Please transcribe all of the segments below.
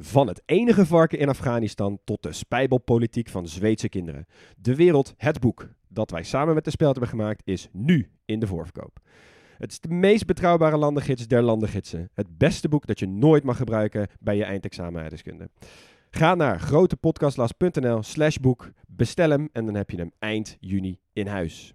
Van het enige varken in Afghanistan tot de spijbelpolitiek van Zweedse kinderen. De Wereld, het boek dat wij samen met de Speld hebben gemaakt, is nu in de voorverkoop. Het is de meest betrouwbare landengids der landengidsen. Het beste boek dat je nooit mag gebruiken bij je eindexamen. Ga naar grotepodcastlas.nl slash boek, bestel hem en dan heb je hem eind juni in huis.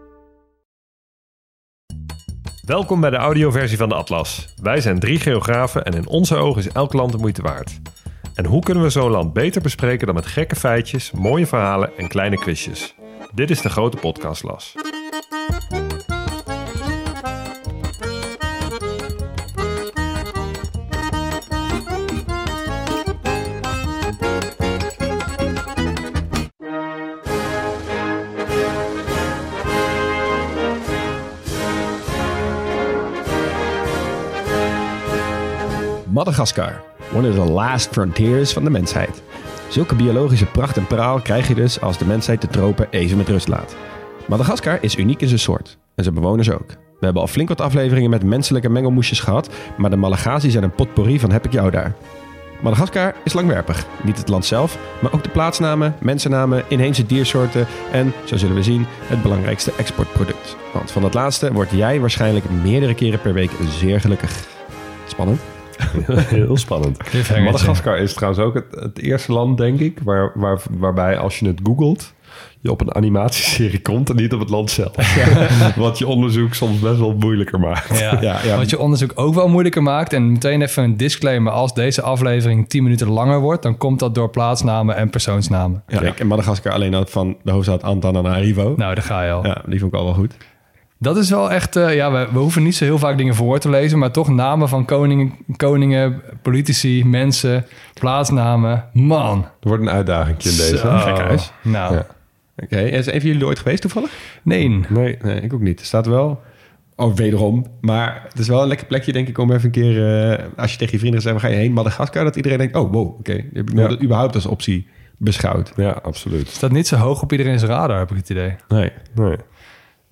Welkom bij de audioversie van de Atlas. Wij zijn drie geografen en in onze ogen is elk land de moeite waard. En hoe kunnen we zo'n land beter bespreken dan met gekke feitjes, mooie verhalen en kleine quizjes? Dit is de grote podcastlas. Madagaskar, one of the last frontiers van de mensheid. Zulke biologische pracht en praal krijg je dus als de mensheid de tropen even met rust laat. Madagaskar is uniek in zijn soort en zijn bewoners ook. We hebben al flink wat afleveringen met menselijke mengelmoesjes gehad, maar de Malagazi zijn een potpourri van heb ik jou daar. Madagaskar is langwerpig. Niet het land zelf, maar ook de plaatsnamen, mensennamen, inheemse diersoorten en, zo zullen we zien, het belangrijkste exportproduct. Want van dat laatste word jij waarschijnlijk meerdere keren per week zeer gelukkig. Spannend. Heel spannend. Madagaskar is trouwens ook het, het eerste land, denk ik, waar, waar, waarbij als je het googelt, je op een animatieserie komt en niet op het land zelf. Wat je onderzoek soms best wel moeilijker maakt. Ja. Ja, ja. Wat je onderzoek ook wel moeilijker maakt. En meteen even een disclaimer. Als deze aflevering 10 minuten langer wordt... dan komt dat door plaatsnamen en persoonsnamen. Ja, Kijk, en Madagaskar alleen al van de hoofdstad Antananarivo. Nou, daar ga je al. Ja, die vond ik al wel goed. Dat is wel echt... eh, ja, we, we hoeven niet zo heel vaak dingen voor te lezen... maar toch namen van koningen, koningen politici, mensen, plaatsnamen. Man. Er wordt een uitdaging in deze. Zo. Gekhuis. Nou, Ja. Oké, is een van jullie ooit geweest toevallig? nee. Nee, Nee, ik ook niet. Er staat wel... Oh, wederom. Maar het is wel een lekker plekje, denk ik, om even een keer... eh, als je tegen je vrienden zegt, waar ga je heen? Madagaskar, dat iedereen denkt... Oh, wow, oké. Heb ik Ja. nooit überhaupt als optie beschouwd. ja, absoluut. Staat niet zo hoog op iedereen's radar, heb ik het idee. Nee, Nee.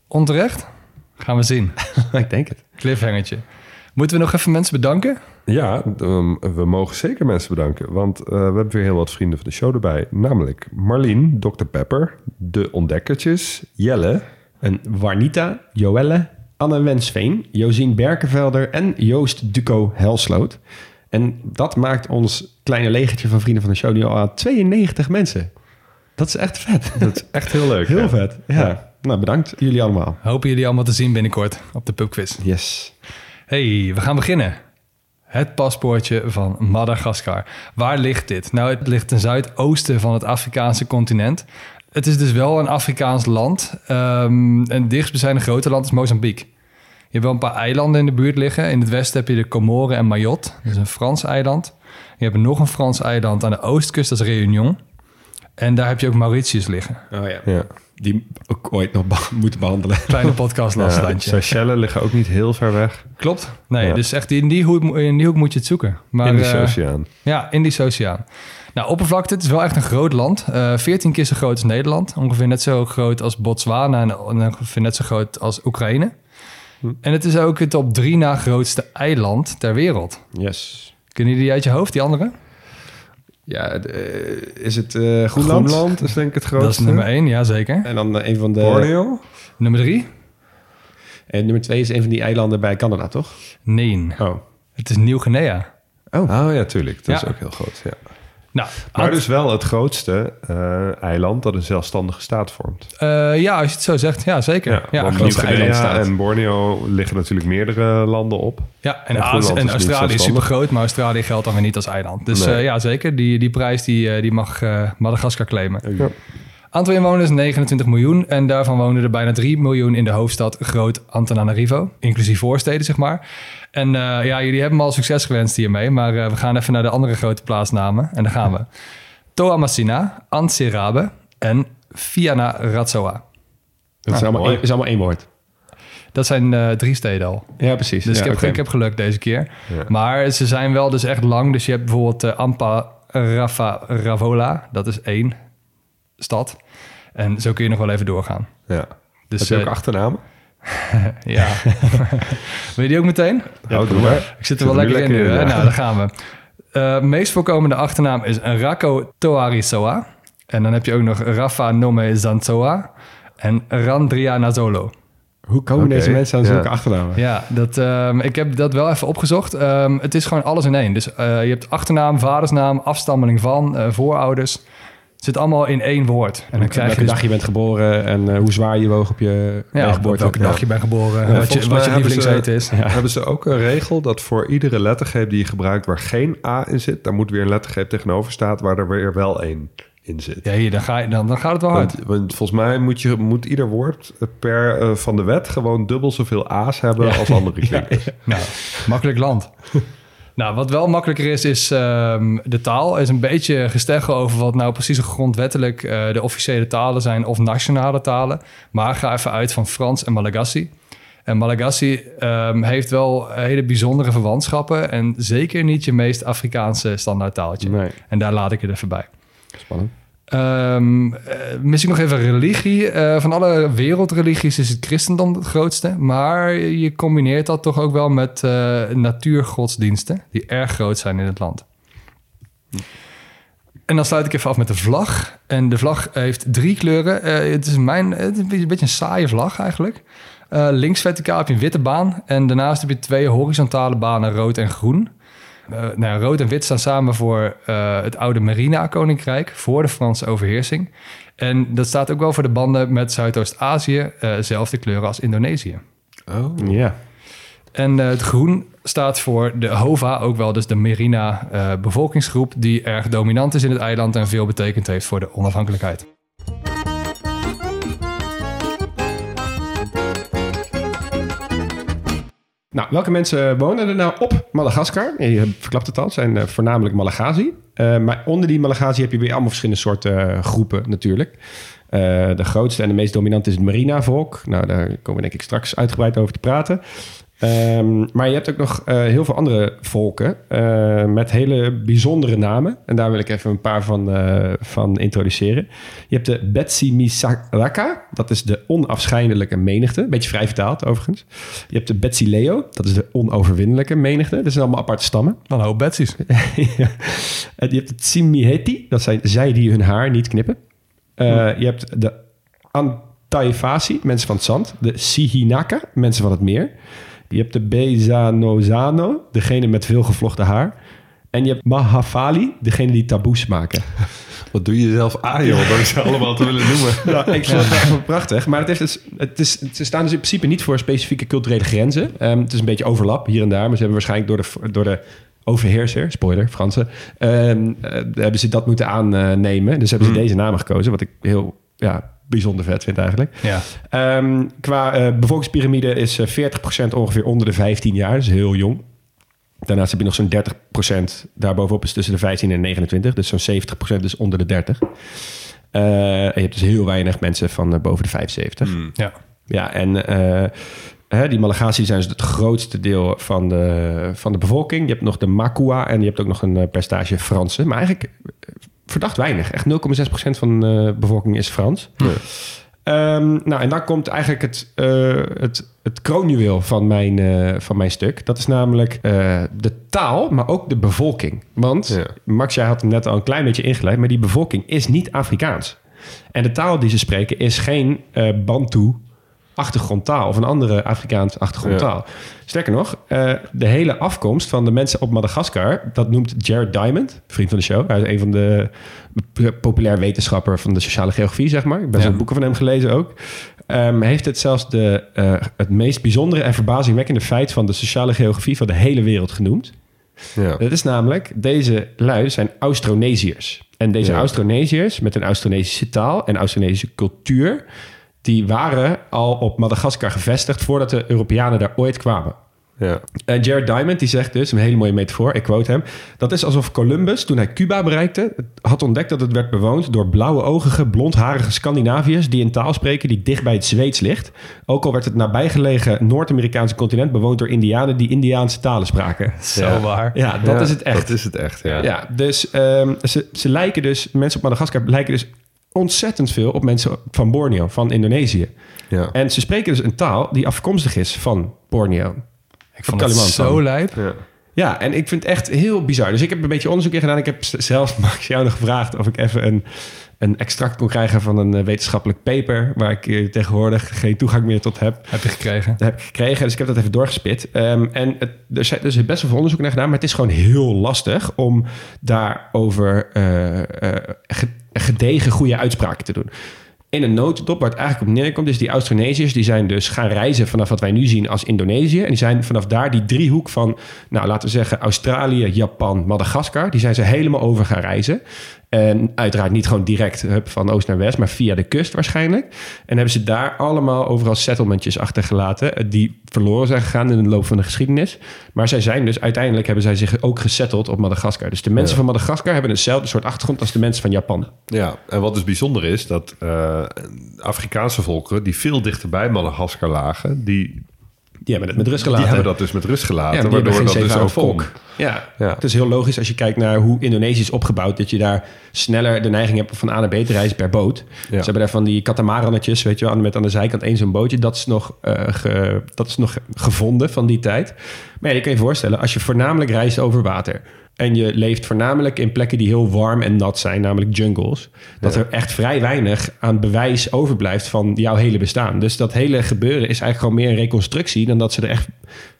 Onterecht? Gaan we zien. ik denk het. Cliffhangertje. Moeten we nog even mensen bedanken? Ja, um, we mogen zeker mensen bedanken. Want eh, we hebben weer heel wat vrienden van de show erbij. Namelijk Marlien, Dr. Pepper, De Ontdekkertjes, Jelle, En Warnita, Joelle, Anne Wensveen, Josien Berkenvelder en Joost Duco Helsloot. En dat maakt ons kleine legertje van vrienden van de show nu al aan 92 mensen. Dat is echt vet. Dat is echt heel leuk. Heel ja. vet. Ja. Ja. Nou, bedankt jullie allemaal. Hopen jullie allemaal te zien binnenkort op de pubquiz. Yes. Hey, we gaan beginnen. Het paspoortje van Madagaskar. Waar ligt dit? Nou, het ligt ten zuidoosten van het Afrikaanse continent. Het is dus wel een Afrikaans land. Ehm en het dichtstbijzijnde grote land is Mozambique. Je hebt wel een paar eilanden in de buurt liggen. In het westen heb je de Comoren en Mayotte. Dat is een Frans eiland. Je hebt nog een Frans eiland aan de oostkust, dat is Réunion. En daar heb je ook Mauritius liggen. Oh ja. Ja. Die ook ooit nog be- moeten behandelen. Kleine podcast Ja, landje. Seychelles liggen ook niet heel ver weg. Klopt. Nee, Ja. dus echt in die, hoek, in die hoek moet je het zoeken. Maar, in de eh, Oceaan. Ja, Indische Oceaan. Nou, oppervlakte, het is wel echt een groot land. Eh 14 keer zo groot als Nederland. Ongeveer net zo groot als Botswana en ongeveer net zo groot als Oekraïne. En het is ook het op drie na grootste eiland ter wereld. Yes. Kunnen jullie die uit je hoofd, die andere? Ja, eh, is het eh Groenland? Groenland is denk ik het grootste. Dat is nummer één, ja zeker. En dan eh, een van de... Borneo? Nummer drie? En nummer twee is een van die eilanden bij Canada, toch? Nee, Oh. het is Nieuw-Guinea. Oh. ja, tuurlijk. Dat is ook heel groot. Ja. Nou, Maar dus wel het grootste eh, eiland dat een zelfstandige staat vormt. eh, ja, als je het zo zegt, ja zeker. Ja, Nieuw-Guinea eilandstaat. en Borneo liggen natuurlijk meerdere landen op. Ja, en, is Australië is super groot, maar Australië geldt dan weer niet als eiland. Dus Nee. eh, ja, zeker. Die, die prijs die, die mag Madagaskar claimen. Ja. Aantal inwoners 29 miljoen en daarvan wonen er bijna 3 miljoen in de hoofdstad Groot Antananarivo, inclusief voorsteden zeg maar. En eh, ja, jullie hebben me al succes gewenst hiermee, maar eh, we gaan even naar de andere grote plaatsnamen en daar gaan we. Toamasina, Antsirabe en Fiana Ratsoa. Dat is, Ah, allemaal, één- is allemaal één woord. Dat zijn eh, drie steden al. Ja, precies. Dus Ja, ik, heb, ik heb geluk deze keer. Ja. Maar ze zijn wel dus echt lang. Dus je hebt bijvoorbeeld Ampa Rafa Ravola. Dat is één stad. En zo kun je nog wel even doorgaan. Ja. Dus Heb je ook eh, achternamen? ja. Wil je die ook meteen? Ja, doe maar. Ik zit er wel lekker in nu. Hè? Nou, daar gaan we. Eh meest voorkomende achternaam is Rako Toarisoa. En dan heb je ook nog Rafa Nome Zanzoa. En Randria Zolo. Hoe komen deze mensen aan ja. zulke achternamen? Ja, dat, ehm, ik heb dat wel even opgezocht. Ehm, het is gewoon alles in één. Dus eh, je hebt achternaam, vadersnaam, afstammeling van, eh, voorouders. Het zit allemaal in één woord. En dan krijg welke je dus... dag je bent geboren en eh, hoe zwaar je woog op je Ja, geboorte. welke dag je bent geboren, wat je, wat je lievelingseten is. Hebben ze ook een regel dat voor iedere lettergreep die je gebruikt waar geen A in zit, daar moet weer een lettergreep tegenover staat waar er weer wel één in zit. Ja, hier, dan, ga je, dan, dan gaat het wel hard. Want, want volgens mij moet, je, moet ieder woord per eh, van de wet gewoon dubbel zoveel A's hebben als andere klinkers. Nou, makkelijk land. nou, wat wel makkelijker is, is ehm, de taal. Er is een beetje gesteggel over wat nou precies grondwettelijk eh, de officiële talen zijn of nationale talen. Maar ga even uit van Frans en Malagasy. En Malagasy ehm, heeft wel hele bijzondere verwantschappen en zeker niet je meest Afrikaanse standaardtaaltje. Nee, En daar laat ik het even bij. spannend. Eh, mis ik nog even religie. Eh, van alle wereldreligies is het christendom het grootste. Maar je combineert dat toch ook wel met eh, natuurgodsdiensten... die erg groot zijn in het land. En dan sluit ik even af met de vlag. En de vlag heeft drie kleuren. Het is mijn, het is een beetje een saaie vlag eigenlijk. Links verticaal heb je een witte baan. En daarnaast heb je twee horizontale banen, rood en groen. Eh, nou, ja, rood en wit staan samen voor eh, het oude Merina-koninkrijk, voor de Franse overheersing. En dat staat ook wel voor de banden met Zuidoost-Azië, eh zelfde kleuren als Indonesië. Oh. Ja. En eh, het groen staat voor de HOVA, ook wel dus de Merina-bevolkingsgroep, die erg dominant is in het eiland en veel betekend heeft voor de onafhankelijkheid. Nou, welke mensen wonen er nou op Madagaskar? Je verklapt het al, zijn eh, voornamelijk Malagasy. Eh, maar onder die Malagasy heb je weer allemaal verschillende soorten eh, groepen natuurlijk. De grootste en de meest dominante is het Marina-volk. Nou, daar komen we denk ik straks uitgebreid over te praten. Ehm, maar je hebt ook nog eh, heel veel andere volken eh, met hele bijzondere namen. En daar wil ik even een paar van, eh, van introduceren. Je hebt de Betsi Misaraka, dat is de onafscheidelijke menigte. Beetje vrij vertaald overigens. Je hebt de Betsi Leo, dat is de onoverwinnelijke menigte. Dat zijn allemaal aparte stammen. Dan hoop Betsy's. Ja. Je hebt de Tsimiheti, dat zijn zij die hun haar niet knippen. Je hebt de Antaifasi, mensen van het zand. De Sihinaka, mensen van het meer. Je hebt de Bezanozano, degene met veel gevlochten haar. En je hebt Mahafali, degene die taboes maken. Wat doe je zelf aan, joh, door ze allemaal te willen noemen. Ja, ik vond het echt wel prachtig. Maar het heeft dus, het is, ze staan dus in principe niet voor specifieke culturele grenzen. Ehm, het is een beetje overlap hier en daar. Maar ze hebben waarschijnlijk door de, door de overheerser, spoiler, Fransen... ehm, eh, hebben ze dat moeten aannemen. Dus hebben ze deze namen gekozen. Wat ik heel ja, bijzonder vet vind eigenlijk. Ja. Ehm, qua eh, bevolkingspyramide is eh, 40% ongeveer onder de 15 jaar. Dus heel jong. Daarnaast heb je nog zo'n 30% daarbovenop is tussen de 15 en 29. Dus zo'n 70% is onder de 30. Eh, en je hebt dus heel weinig mensen van eh, boven de 75. Ja. Ja, en eh, hè, die Malagasy zijn dus het grootste deel van de, van de bevolking. Je hebt nog de Makua en je hebt ook nog een eh, percentage Fransen. Maar eigenlijk eh, verdacht weinig. Echt 0,6% van de bevolking is Frans. Ehm, nou, en dan komt eigenlijk het, eh, het, het kroonjuweel van mijn, eh, van mijn stuk. Dat is namelijk eh, de taal, maar ook de bevolking. Want Ja. Max, jij had hem net al een klein beetje ingeleid... maar die bevolking is niet Afrikaans. En de taal die ze spreken is geen eh Bantu achtergrondtaal of een andere Afrikaans achtergrondtaal. Sterker nog, eh, de hele afkomst van de mensen op Madagaskar, dat noemt Jared Diamond, vriend van de show. Hij is een van de populair wetenschapper van de sociale geografie, zeg maar. Ik ben Ja. boeken van hem gelezen ook. Ehm, heeft het zelfs de, eh, het meest bijzondere en verbazingwekkende feit van de sociale geografie van de hele wereld genoemd. Ja. Dat is namelijk, deze lui zijn Austronesiërs. En deze Ja. Austronesiërs met een Austronesische taal en Austronesische cultuur... die waren al op Madagaskar gevestigd voordat de Europeanen daar ooit kwamen. Ja. En Jared Diamond die zegt dus, een hele mooie metafoor, ik quote hem... dat is alsof Columbus, toen hij Cuba bereikte... had ontdekt dat het werd bewoond door blauwe-ogige, blondharige Scandinaviërs... die een taal spreken die dicht bij het Zweeds ligt. Ook al werd het nabijgelegen Noord-Amerikaanse continent... bewoond door Indianen die Indiaanse talen spraken. Zo Ja. waar. Ja, dat Ja, is het echt. Dat is het echt, ja. Ja, dus ehm, ze, ze lijken dus, mensen op Madagaskar lijken dus ontzettend veel op mensen van Borneo, van Indonesië. Ja. En ze spreken dus een taal die afkomstig is van Borneo. Ik vond het zo lijp. Ja. Ja, en ik vind het echt heel bizar. Dus ik heb een beetje onderzoek in gedaan. Ik heb z- zelfs Max jou nog gevraagd of ik even een, een extract kon krijgen van een eh, wetenschappelijk paper, waar ik eh, tegenwoordig geen toegang meer tot heb. Heb je gekregen? Dat heb ik gekregen, dus ik heb dat even doorgespit. Ehm, en het, er, zijn, is best wel veel onderzoek naar gedaan, maar het is gewoon heel lastig om daarover eh, ge- gedegen goede uitspraken te doen. In een notendop waar het eigenlijk op neerkomt, is die Austronesiërs, die zijn dus gaan reizen vanaf wat wij nu zien als Indonesië. En die zijn vanaf daar die driehoek van, nou laten we zeggen, Australië, Japan, Madagaskar, die zijn ze helemaal over gaan reizen. En uiteraard niet gewoon direct hup, van oost naar west, maar via de kust waarschijnlijk. En hebben ze daar allemaal overal settlementjes achtergelaten. eh, Die verloren zijn gegaan in de loop van de geschiedenis. Maar zij zijn dus uiteindelijk hebben zij zich ook gesetteld op Madagaskar. Dus de mensen van Madagaskar hebben hetzelfde soort achtergrond als de mensen van Japan. Ja, en wat dus bijzonder is, dat eh, Afrikaanse volkeren die veel dichter bij Madagaskar lagen, die, Die hebben het met rust die gelaten. hebben dat dus met rust gelaten. Ja, die waardoor dat dus ook kon. volk. Ja. Ja. het is heel logisch als je kijkt naar hoe Indonesië is opgebouwd... dat je daar sneller de neiging hebt van A naar B te reizen per boot. Ze hebben daar van die katamarannetjes, weet je wel... met aan de zijkant één zo'n bootje. Dat is, nog, eh, ge- dat is nog gevonden van die tijd. Maar ja, je kan je voorstellen, als je voornamelijk reist over water... en je leeft voornamelijk in plekken die heel warm en nat zijn... namelijk jungles... dat er echt vrij weinig aan bewijs overblijft van jouw hele bestaan. Dus dat hele gebeuren is eigenlijk gewoon meer een reconstructie... dan dat ze er echt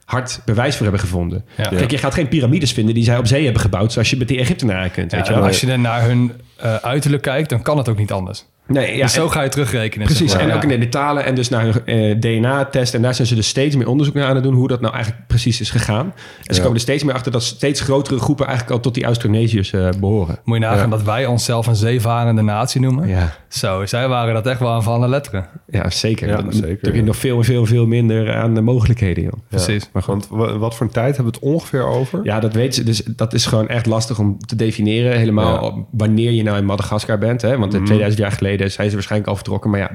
hard bewijs voor hebben gevonden. Ja. Kijk, je gaat geen piramides vinden die zij op zee hebben gebouwd... zoals je met die Egyptenaren kunt, weet je wel. als je dan naar hun eh, uiterlijk kijkt, dan kan het ook niet anders. Nee, ja, dus zo en- ga je terugrekenen. Precies, zeg maar. en ook in de talen en dus naar hun eh, DNA-test. En daar zijn ze dus steeds meer onderzoek naar aan het doen... hoe dat nou eigenlijk precies is gegaan. En ze komen er steeds meer achter dat steeds grotere groepen... eigenlijk al tot die Austronesiërs eh, behoren. Moet je nagaan dat wij onszelf een zeevarende natie noemen. Ja, Zo, zij waren dat echt wel aan van alle letteren. ja zeker. Ja, Dan zeker, heb je ja. nog veel, veel, veel minder aan de mogelijkheden, joh. Precies. Maar goed. Want wa- wat voor een tijd hebben we het ongeveer over? Ja, dat weten ze. Dus dat is gewoon echt lastig om te definiëren. Helemaal wanneer je nou in Madagaskar bent. Hè? Want eh, 2000 jaar geleden zijn ze waarschijnlijk al vertrokken. Maar ja,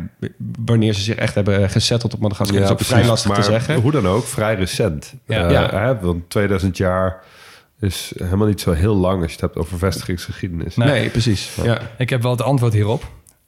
wanneer ze zich echt hebben gesetteld op Madagaskar... is ook vrij precies. lastig maar te zeggen. Hoe dan ook, vrij recent. Ja. Eh, Ja. Hè, want 2000 jaar is helemaal niet zo heel lang als je het hebt over vestigingsgeschiedenis. Nee. Nee, precies. Ja. Ik heb wel het antwoord hierop.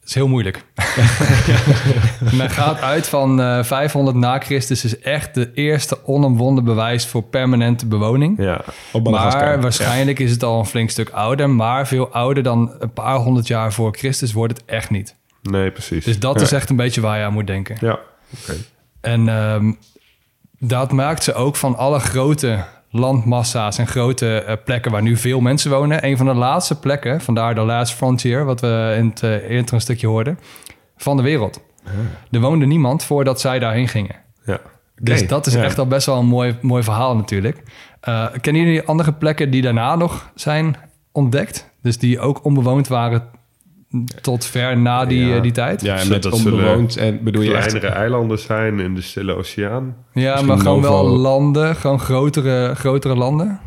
Is heel moeilijk. Men gaat uit van eh 500 na Christus is echt de eerste onomwonden bewijs voor permanente bewoning. Ja, Op. Maar waarschijnlijk is het al een flink stuk ouder. Maar veel ouder dan een paar honderd jaar voor Christus wordt het echt niet. nee, precies. Dus dat ja. is echt een beetje waar je aan moet denken. Ja, oké. En ehm, dat maakt ze ook van alle grote landmassa's en grote eh, plekken waar nu veel mensen wonen. Een van de laatste plekken, vandaar de last frontier, wat we in het uh, een stukje hoorden, van de wereld. Er woonde niemand voordat zij daarheen gingen. Ja. Dus dat is ja. echt al best wel een mooi, mooi verhaal natuurlijk. Eh, kennen jullie andere plekken die daarna nog zijn ontdekt? Dus die ook onbewoond waren tot ver na die, Ja. eh, die tijd? Ja, en met dat onbewoond. En bedoel je echt... Kleinere eilanden zijn in de Stille Oceaan. Ja, Misschien maar gewoon wel landen, gewoon grotere, grotere landen.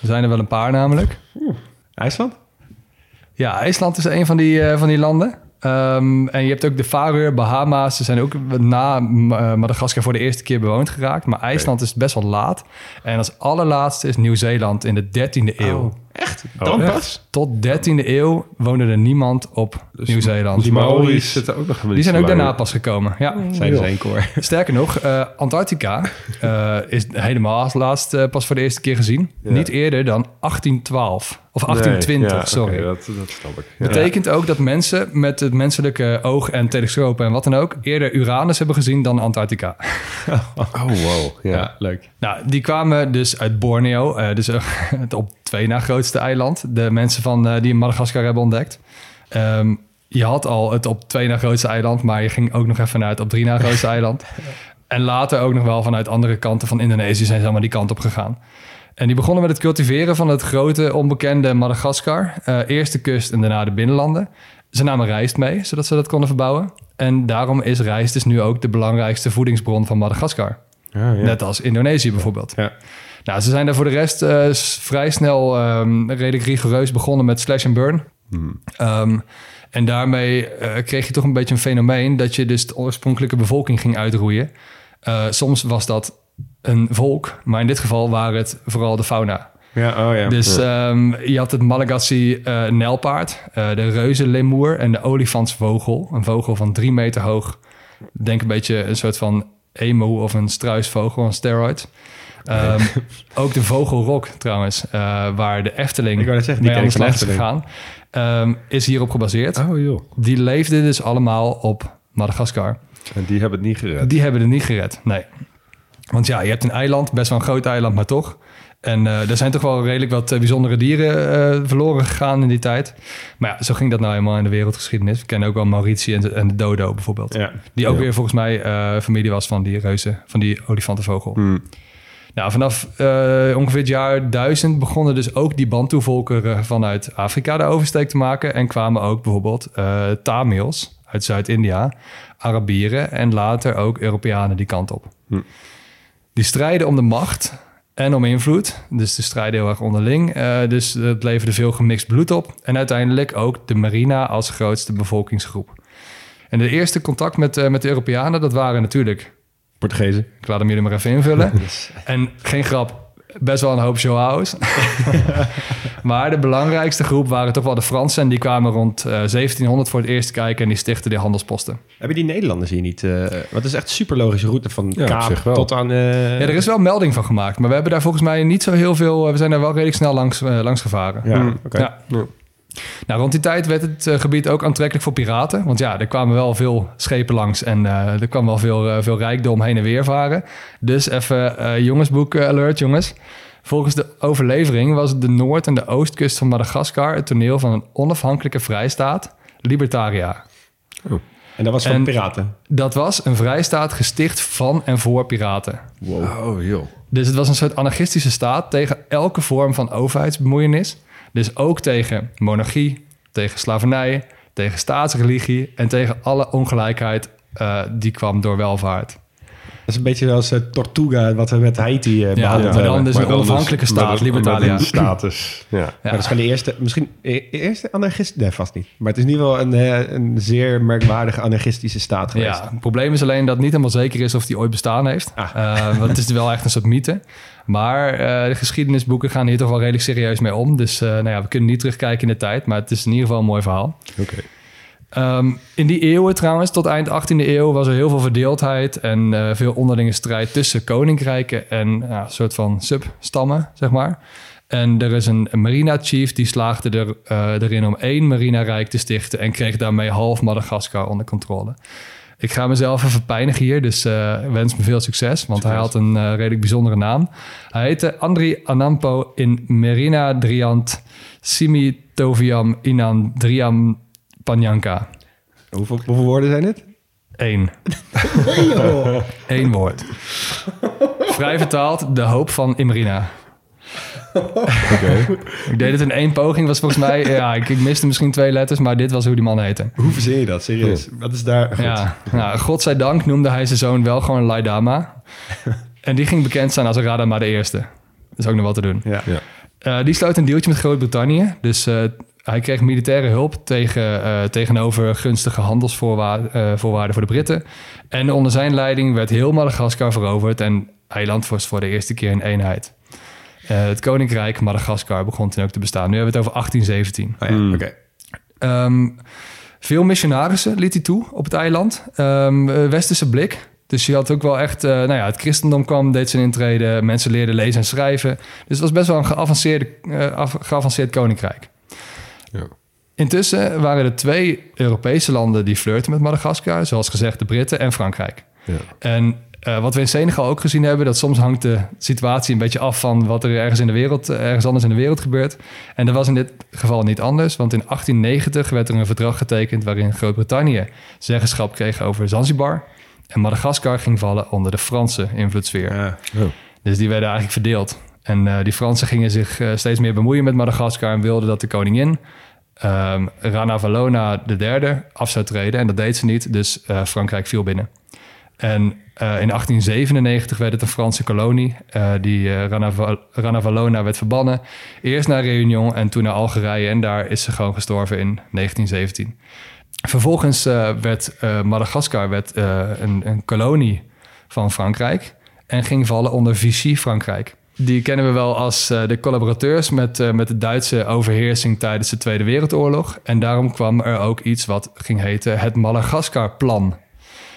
Er zijn er wel een paar namelijk. IJsland? Ja, IJsland is een van die, eh, van die landen. Ehm, en je hebt ook de Faroe, Bahama's. Ze zijn ook na eh, Madagaskar voor de eerste keer bewoond geraakt. Maar IJsland is best wel laat. En als allerlaatste is Nieuw-Zeeland in de 13e eeuw. Echt? Oh, Dan pas? Tot 13e eeuw woonde er niemand op Dus Nieuw-Zeeland. Die Maori's zitten ook nog Die zijn ook daarna pas gekomen. Ja. Zijn ze één koor. Sterker nog, eh, Antarctica eh, is helemaal als laatst eh, pas voor de eerste keer gezien. Ja. Niet eerder dan 1812. Of 1820, Nee, ja, sorry. dat, dat snap ik. Ja. Betekent ook dat mensen met het menselijke oog en telescopen en wat dan ook... eerder Uranus hebben gezien dan Antarctica. Oh, wow. Ja. Ja, leuk. Nou, die kwamen dus uit Borneo. eh, dus het op twee na grootste eiland. De mensen van, eh, die in Madagaskar hebben ontdekt. Ehm, je had al het op twee na grootste eiland... maar je ging ook nog even naar het op drie na grootste eiland. En later ook nog wel vanuit andere kanten van Indonesië... zijn ze allemaal die kant op gegaan. En die begonnen met het cultiveren van het grote onbekende Madagaskar. Eh, eerst de kust en daarna de binnenlanden. Ze namen rijst mee, zodat ze dat konden verbouwen. En daarom is rijst dus nu ook de belangrijkste voedingsbron van Madagaskar. Net als Indonesië bijvoorbeeld. Ja. Nou, ze zijn daar voor de rest eh, vrij snel ehm, redelijk rigoureus begonnen met slash and burn. Ehm, en daarmee eh, kreeg je toch een beetje een fenomeen dat je dus de oorspronkelijke bevolking ging uitroeien. Eh, soms was dat een volk, maar in dit geval waren het vooral de fauna. Ja, oh ja. Dus Ja. ehm, je had het Malagasy eh nijlpaard, de reuzenlemoer en de olifantsvogel. Een vogel van drie meter hoog. Denk een beetje een soort van emu of een struisvogel, een steroid. Ehm, ook de vogelrok trouwens, eh, waar de Efteling Ik zeggen, die mee aan de slag is gegaan, ehm, is hierop gebaseerd. Oh joh. Die leefden dus allemaal op Madagaskar. En die hebben het niet gered. Die hebben het niet gered, nee. Want ja, je hebt een eiland, best wel een groot eiland, maar toch. En eh, er zijn toch wel redelijk wat eh, bijzondere dieren verloren gegaan in die tijd. Maar ja, zo ging dat nou helemaal in de wereldgeschiedenis. We kennen ook wel Mauritius en de, en de dodo bijvoorbeeld. Ja. Die ook Ja. weer volgens mij familie was van die reuzen, van die olifantenvogel. Hmm. Nou, vanaf eh, ongeveer het jaar 1000 begonnen dus ook die Bantu-volkeren vanuit Afrika de oversteek te maken. En kwamen ook bijvoorbeeld eh Tamils uit Zuid-India, Arabieren en later ook Europeanen die kant op. Die strijden om de macht en om invloed. Dus de strijden heel erg onderling. Eh, dus het leverde veel gemixt bloed op. En uiteindelijk ook de Marina als grootste bevolkingsgroep. En de eerste contact met, eh, met de Europeanen, dat waren natuurlijk Portugezen. ik laat hem jullie maar even invullen. En geen grap, best wel een hoop Joao's. maar de belangrijkste groep waren toch wel de Fransen. En die kwamen rond eh, 1700 voor het eerst kijken en die stichtten die handelsposten. Hebben die Nederlanders hier niet... eh wat het is echt een super logische route van Ja, Kaap tot aan... eh, Ja, er is wel melding van gemaakt. Maar we hebben daar volgens mij niet zo heel veel... We zijn daar wel redelijk snel langs, langs gevaren. Ja, oké. Ja. Nou, rond die tijd werd het eh, gebied ook aantrekkelijk voor piraten. Want ja, er kwamen wel veel schepen langs en eh, er kwam wel veel, eh, veel rijkdom heen en weer varen. Dus even eh, jongensboek alert, jongens. Volgens de overlevering was de noord- en de oostkust van Madagaskar het toneel van een onafhankelijke vrijstaat, Libertaria. En dat was van En- piraten. Dat was een vrijstaat gesticht van en voor piraten. Oh joh. Dus het was een soort anarchistische staat tegen elke vorm van overheidsbemoeienis. Dus ook tegen monarchie, tegen slavernij, tegen staatsreligie en tegen alle ongelijkheid eh, die kwam door welvaart. Dat is een beetje zoals eh, Tortuga, wat we met Haiti eh Ja, behandeld maar dan dus Maar een onafhankelijke staat, Libertalia. status. Ja. Ja. Maar dat is gewoon de eerste, misschien e- eerste anarchist, nee vast niet. Maar het is in ieder geval een, eh, een zeer merkwaardige anarchistische staat geweest. Ja, het probleem is alleen dat het niet helemaal zeker is of die ooit bestaan heeft. Ah. Eh, want het is wel echt een soort mythe. Maar eh, de geschiedenisboeken gaan hier toch wel redelijk serieus mee om. Dus eh, nou ja, we kunnen niet terugkijken in de tijd, maar het is in ieder geval een mooi verhaal. Oké. Ehm, in die eeuwen trouwens, tot eind 18e eeuw, was er heel veel verdeeldheid en eh, veel onderlinge strijd tussen koninkrijken en een soort van substammen, zeg maar. En er is een, Marina Chief die slaagde er, eh, erin om één Marina-rijk te stichten en kreeg daarmee half Madagaskar onder controle. Ik ga mezelf even pijnigen hier, dus eh, wens me veel succes, want hij had een redelijk bijzondere naam. Hij heette Andri Anampo in Merina Driant Simitoviam Inan Driam Panjanka. Hoeveel, hoeveel woorden zijn het? Eén. Eén woord. Vrij vertaald, de hoop van Imrina. ik deed het in één poging, was volgens mij... Ja, ik, ik miste misschien twee letters, maar dit was hoe die man heette. Hoe verzin je dat? Serieus? Wat is daar... Goed. Ja, nou, godzijdank noemde hij zijn zoon wel gewoon Laidama. en die ging bekend staan als Radama de Eerste. Dat is ook nog wat te doen. Ja. Ja. Eh, die sloot een deeltje met Groot-Brittannië. Dus eh, hij kreeg militaire hulp tegen, eh, tegenover gunstige handelsvoorwaarden eh, voorwaarden voor de Britten. En onder zijn leiding werd heel Madagaskar veroverd en eiland was voor de eerste keer in eenheid. Eh, het koninkrijk Madagaskar begon toen ook te bestaan. Nu hebben we het over 1817. Oh ja, oké. Ehm, veel missionarissen liet hij toe op het eiland. Ehm, eh, westerse blik. Dus je had ook wel echt... eh, nou ja, het christendom kwam, deed zijn intrede. Mensen leerden lezen en schrijven. Dus het was best wel een geavanceerde, eh, af- geavanceerd koninkrijk. Ja. Intussen waren er twee Europese landen die flirten met Madagaskar. Zoals gezegd de Britten en Frankrijk. Ja. En eh, wat we in Senegal ook gezien hebben... dat soms hangt de situatie een beetje af van wat er ergens, in de wereld, eh, ergens anders in de wereld gebeurt. En dat was in dit geval niet anders. Want in 1890 werd er een verdrag getekend... waarin Groot-Brittannië zeggenschap kreeg over Zanzibar... en Madagaskar ging vallen onder de Franse invloedssfeer. Ja. Dus die werden eigenlijk verdeeld. En eh, die Fransen gingen zich eh, steeds meer bemoeien met Madagaskar en wilden dat de koningin ehm Rana Valona III af zou treden. En dat deed ze niet, dus eh, Frankrijk viel binnen. En in 1897 werd het een Franse kolonie. die Rana, Val- Rana Valona werd verbannen. Eerst naar Réunion en toen naar Algerije. En daar is ze gewoon gestorven in 1917. Vervolgens werd Madagaskar werd, een, een kolonie van Frankrijk. En ging vallen onder Vichy Frankrijk. Die kennen we wel als eh, de collaborateurs met, eh, met de Duitse overheersing tijdens de Tweede Wereldoorlog. En daarom kwam er ook iets wat ging heten het Madagaskar-plan.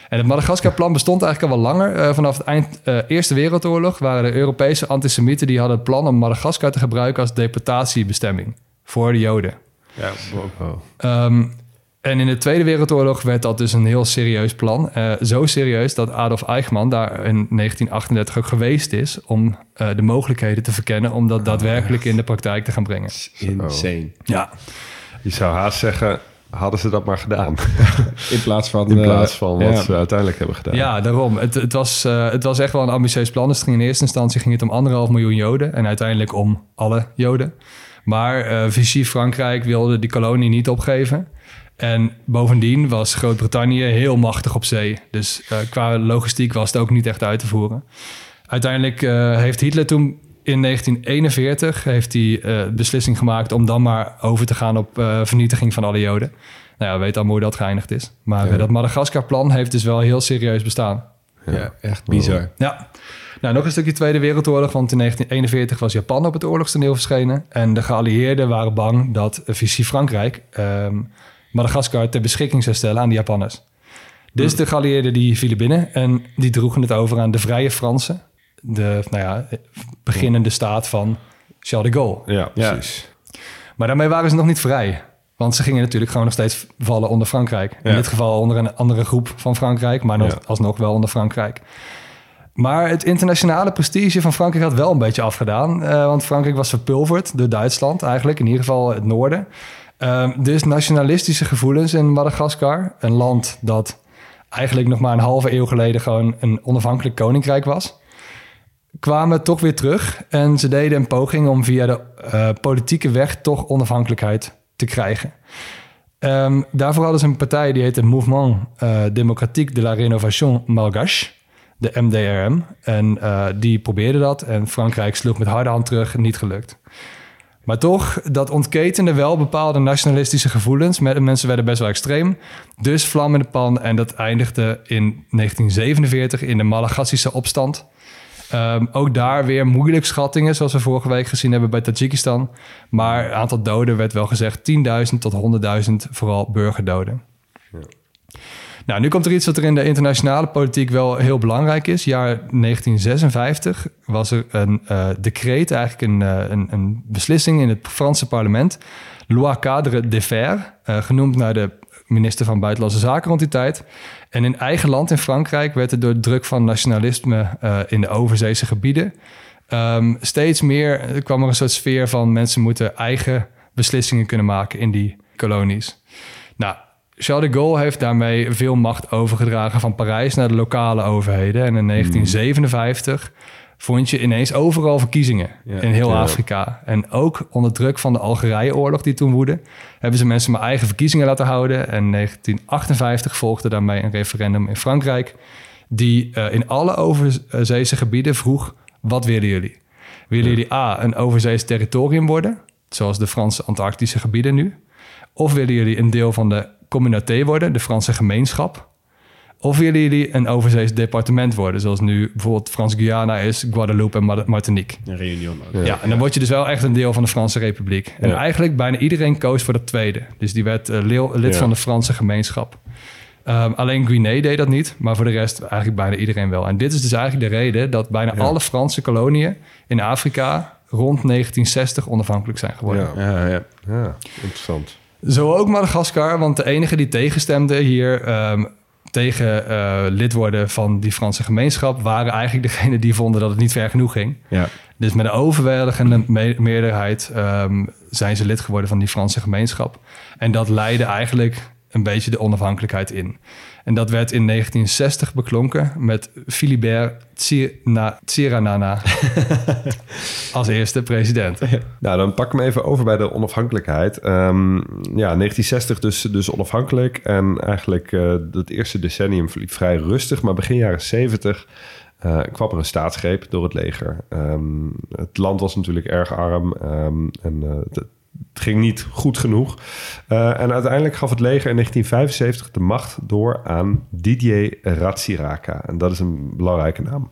En het Madagaskar-plan bestond eigenlijk al wel langer. Eh, vanaf het eind Eerste Wereldoorlog waren de Europese antisemieten... die hadden het plan om Madagaskar te gebruiken als deportatiebestemming voor de Joden. Ja, wow. Ehm, en in de Tweede Wereldoorlog werd dat dus een heel serieus plan. Eh, zo serieus dat Adolf Eichmann daar in 1938 ook geweest is... om eh, de mogelijkheden te verkennen om dat daadwerkelijk in de praktijk te gaan brengen. Insane. Ja, Je zou haast zeggen, hadden ze dat maar gedaan. In plaats van... In eh, plaats van wat ja. ze uiteindelijk hebben gedaan. Ja, daarom. Het, het, was, eh, het was echt wel een ambitieus plan. Dus in eerste instantie ging het om anderhalf miljoen Joden. En uiteindelijk om alle Joden. Maar eh Vichy Frankrijk wilde die kolonie niet opgeven. En bovendien was Groot-Brittannië heel machtig op zee. Dus eh, qua logistiek was het ook niet echt uit te voeren. Uiteindelijk eh, heeft Hitler toen in 1941 heeft hij eh, beslissing gemaakt om dan maar over te gaan op eh, vernietiging van alle Joden. Nou ja, we weten al hoe dat geëindigd is. Maar dat Madagaskar-plan heeft dus wel heel serieus bestaan. Ja, echt bizar. Ja. Nou, nog een stukje Tweede Wereldoorlog, want in 1941 was Japan op het oorlogstoneel verschenen. En de geallieerden waren bang dat Vichy Frankrijk ehm, Madagaskar ter beschikking zou stellen aan de Japanners. Dus de geallieerden die vielen binnen en die droegen het over aan de Vrije Fransen. De nou ja, beginnende staat van Charles de Gaulle. Ja, precies. Maar daarmee waren ze nog niet vrij. Want ze gingen natuurlijk gewoon nog steeds vallen onder Frankrijk. In Ja. dit geval onder een andere groep van Frankrijk, maar nog, Ja. alsnog wel onder Frankrijk. Maar het internationale prestige van Frankrijk had wel een beetje afgedaan. eh, want Frankrijk was verpulverd door Duitsland eigenlijk, in ieder geval het noorden. Dus nationalistische gevoelens in Madagaskar, een land dat eigenlijk nog maar een halve eeuw geleden gewoon een onafhankelijk koninkrijk was, kwamen toch weer terug. En ze deden een poging om via de eh, politieke weg toch onafhankelijkheid te krijgen. Ehm, daarvoor hadden ze een partij die heette Mouvement eh, Démocratique de la Rénovation Malgache, de MDRM. En eh, die probeerde dat en Frankrijk sloeg met harde hand terug, niet gelukt. Maar toch, dat ontketende wel bepaalde nationalistische gevoelens. Mensen werden best wel extreem. Dus vlam in de pan en dat eindigde in 1947 in de Malagassische opstand. Ehm, ook daar weer moeilijk schattingen, zoals we vorige week gezien hebben bij Tajikistan. Maar het aantal doden werd wel gezegd 10.000 tot 100.000, vooral burgerdoden. Nou, nu komt er iets wat er in de internationale politiek wel heel belangrijk is. Jaar 1956 was er een eh, decreet, eigenlijk een, eh, een, een beslissing in het Franse parlement. Loi cadre des Fers, eh, genoemd naar de minister van Buitenlandse Zaken rond die tijd. En in eigen land, in Frankrijk, werd er door druk van nationalisme in de overzeese gebieden... ehm, steeds meer er kwam er een soort sfeer van mensen moeten eigen beslissingen kunnen maken in die kolonies. Nou, Charles de Gaulle heeft daarmee veel macht overgedragen van Parijs naar de lokale overheden. En in 1957 vond je ineens overal verkiezingen in heel Afrika. En ook onder druk van de Algerije-oorlog die toen woedde, hebben ze mensen maar eigen verkiezingen laten houden. En in 1958 volgde daarmee een referendum in Frankrijk, die eh, in alle overzeese gebieden vroeg: wat willen jullie? Willen jullie A, een overzees territorium worden, zoals de Franse Antarctische gebieden nu? Of willen jullie een deel van de communauté worden, de Franse gemeenschap? Of willen jullie een overzees departement worden, zoals nu bijvoorbeeld Frans-Guyana is, Guadeloupe en Mar- Martinique? Een reunion. Ja, en dan word je dus wel echt een deel van de Franse Republiek. En Ja. eigenlijk bijna iedereen koos voor dat tweede. Dus die werd eh, leel- lid Ja. van de Franse gemeenschap. Ehm, alleen Guinea deed dat niet, maar voor de rest eigenlijk bijna iedereen wel. En dit is dus eigenlijk de reden dat bijna alle Franse koloniën in Afrika rond 1960 onafhankelijk zijn geworden. Ja. Ja, ja. Ja, interessant. Zo ook Madagaskar, want de enige die tegenstemde hier ehm, tegen eh, lid worden van die Franse gemeenschap waren eigenlijk degenen die vonden dat het niet ver genoeg ging. ja. Dus met een overweldigende me- meerderheid ehm, zijn ze lid geworden van die Franse gemeenschap. En dat leidde eigenlijk een beetje de onafhankelijkheid in. En dat werd in 1960 beklonken met Philibert Tsiranana als eerste president. Nou, dan pak ik hem even over bij de onafhankelijkheid. Ehm, ja, 1960 dus, dus onafhankelijk. En eigenlijk eh het eerste decennium verliep vrij rustig. Maar begin jaren 70 eh, kwam er een staatsgreep door het leger. Ehm, het land was natuurlijk erg arm. ehm, en het, het ging niet goed genoeg. Eh, en uiteindelijk gaf het leger in 1975 de macht door aan Didier Ratsiraka. En dat is een belangrijke naam.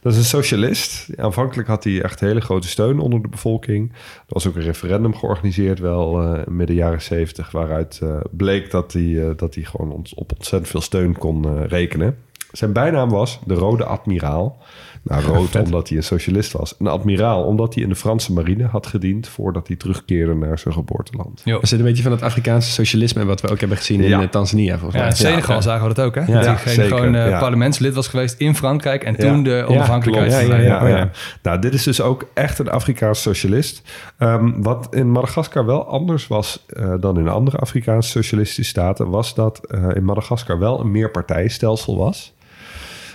Dat is een socialist. Aanvankelijk had hij echt hele grote steun onder de bevolking. Er was ook een referendum georganiseerd, wel eh, midden jaren 70, waaruit eh, bleek dat hij, dat hij gewoon op ontzettend veel steun kon rekenen. Zijn bijnaam was de Rode Admiraal. Nou, rood omdat hij een socialist was. Een admiraal omdat hij in de Franse marine had gediend voordat hij terugkeerde naar zijn geboorteland. Jo. Dat is een beetje van het Afrikaanse socialisme... wat we ook hebben gezien in Ja. eh, Tanzania, volgens Ja, in Senegal zagen we dat ook, hè? Ja, dat zeker, gewoon eh, ja. parlementslid was geweest in Frankrijk... en toen Ja. de onafhankelijkheid. Ja, ja, verleende. ja. ja, ja. Nou, dit is dus ook echt een Afrikaans socialist. Ehm, wat in Madagaskar wel anders was eh, dan in andere Afrikaanse socialistische staten, was dat eh, in Madagaskar wel een meerpartijenstelsel was.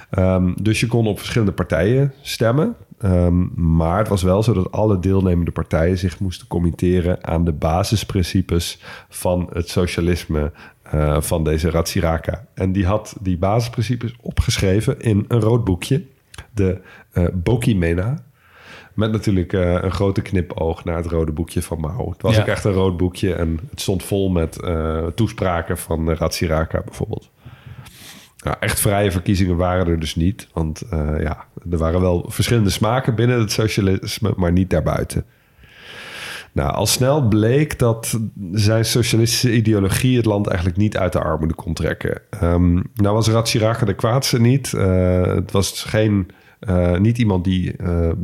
Ehm, dus je kon op verschillende partijen stemmen. Ehm, maar het was wel zo dat alle deelnemende partijen zich moesten committeren aan de basisprincipes van het socialisme eh, van deze Ratsiraka. En die had die basisprincipes opgeschreven in een rood boekje, de eh Bokimena. Met natuurlijk eh, een grote knipoog naar het rode boekje van Mao. Het was Ja. ook echt een rood boekje en het stond vol met toespraken van uh, Ratsiraka bijvoorbeeld. Nou, echt vrije verkiezingen waren er dus niet. Want eh, ja, er waren wel verschillende smaken binnen het socialisme, maar niet daarbuiten. Nou, al snel bleek dat zijn socialistische ideologie het land eigenlijk niet uit de armoede kon trekken. Ehm, nou was Ratsiraka de kwaadste niet. Eh, het was geen, eh, niet iemand die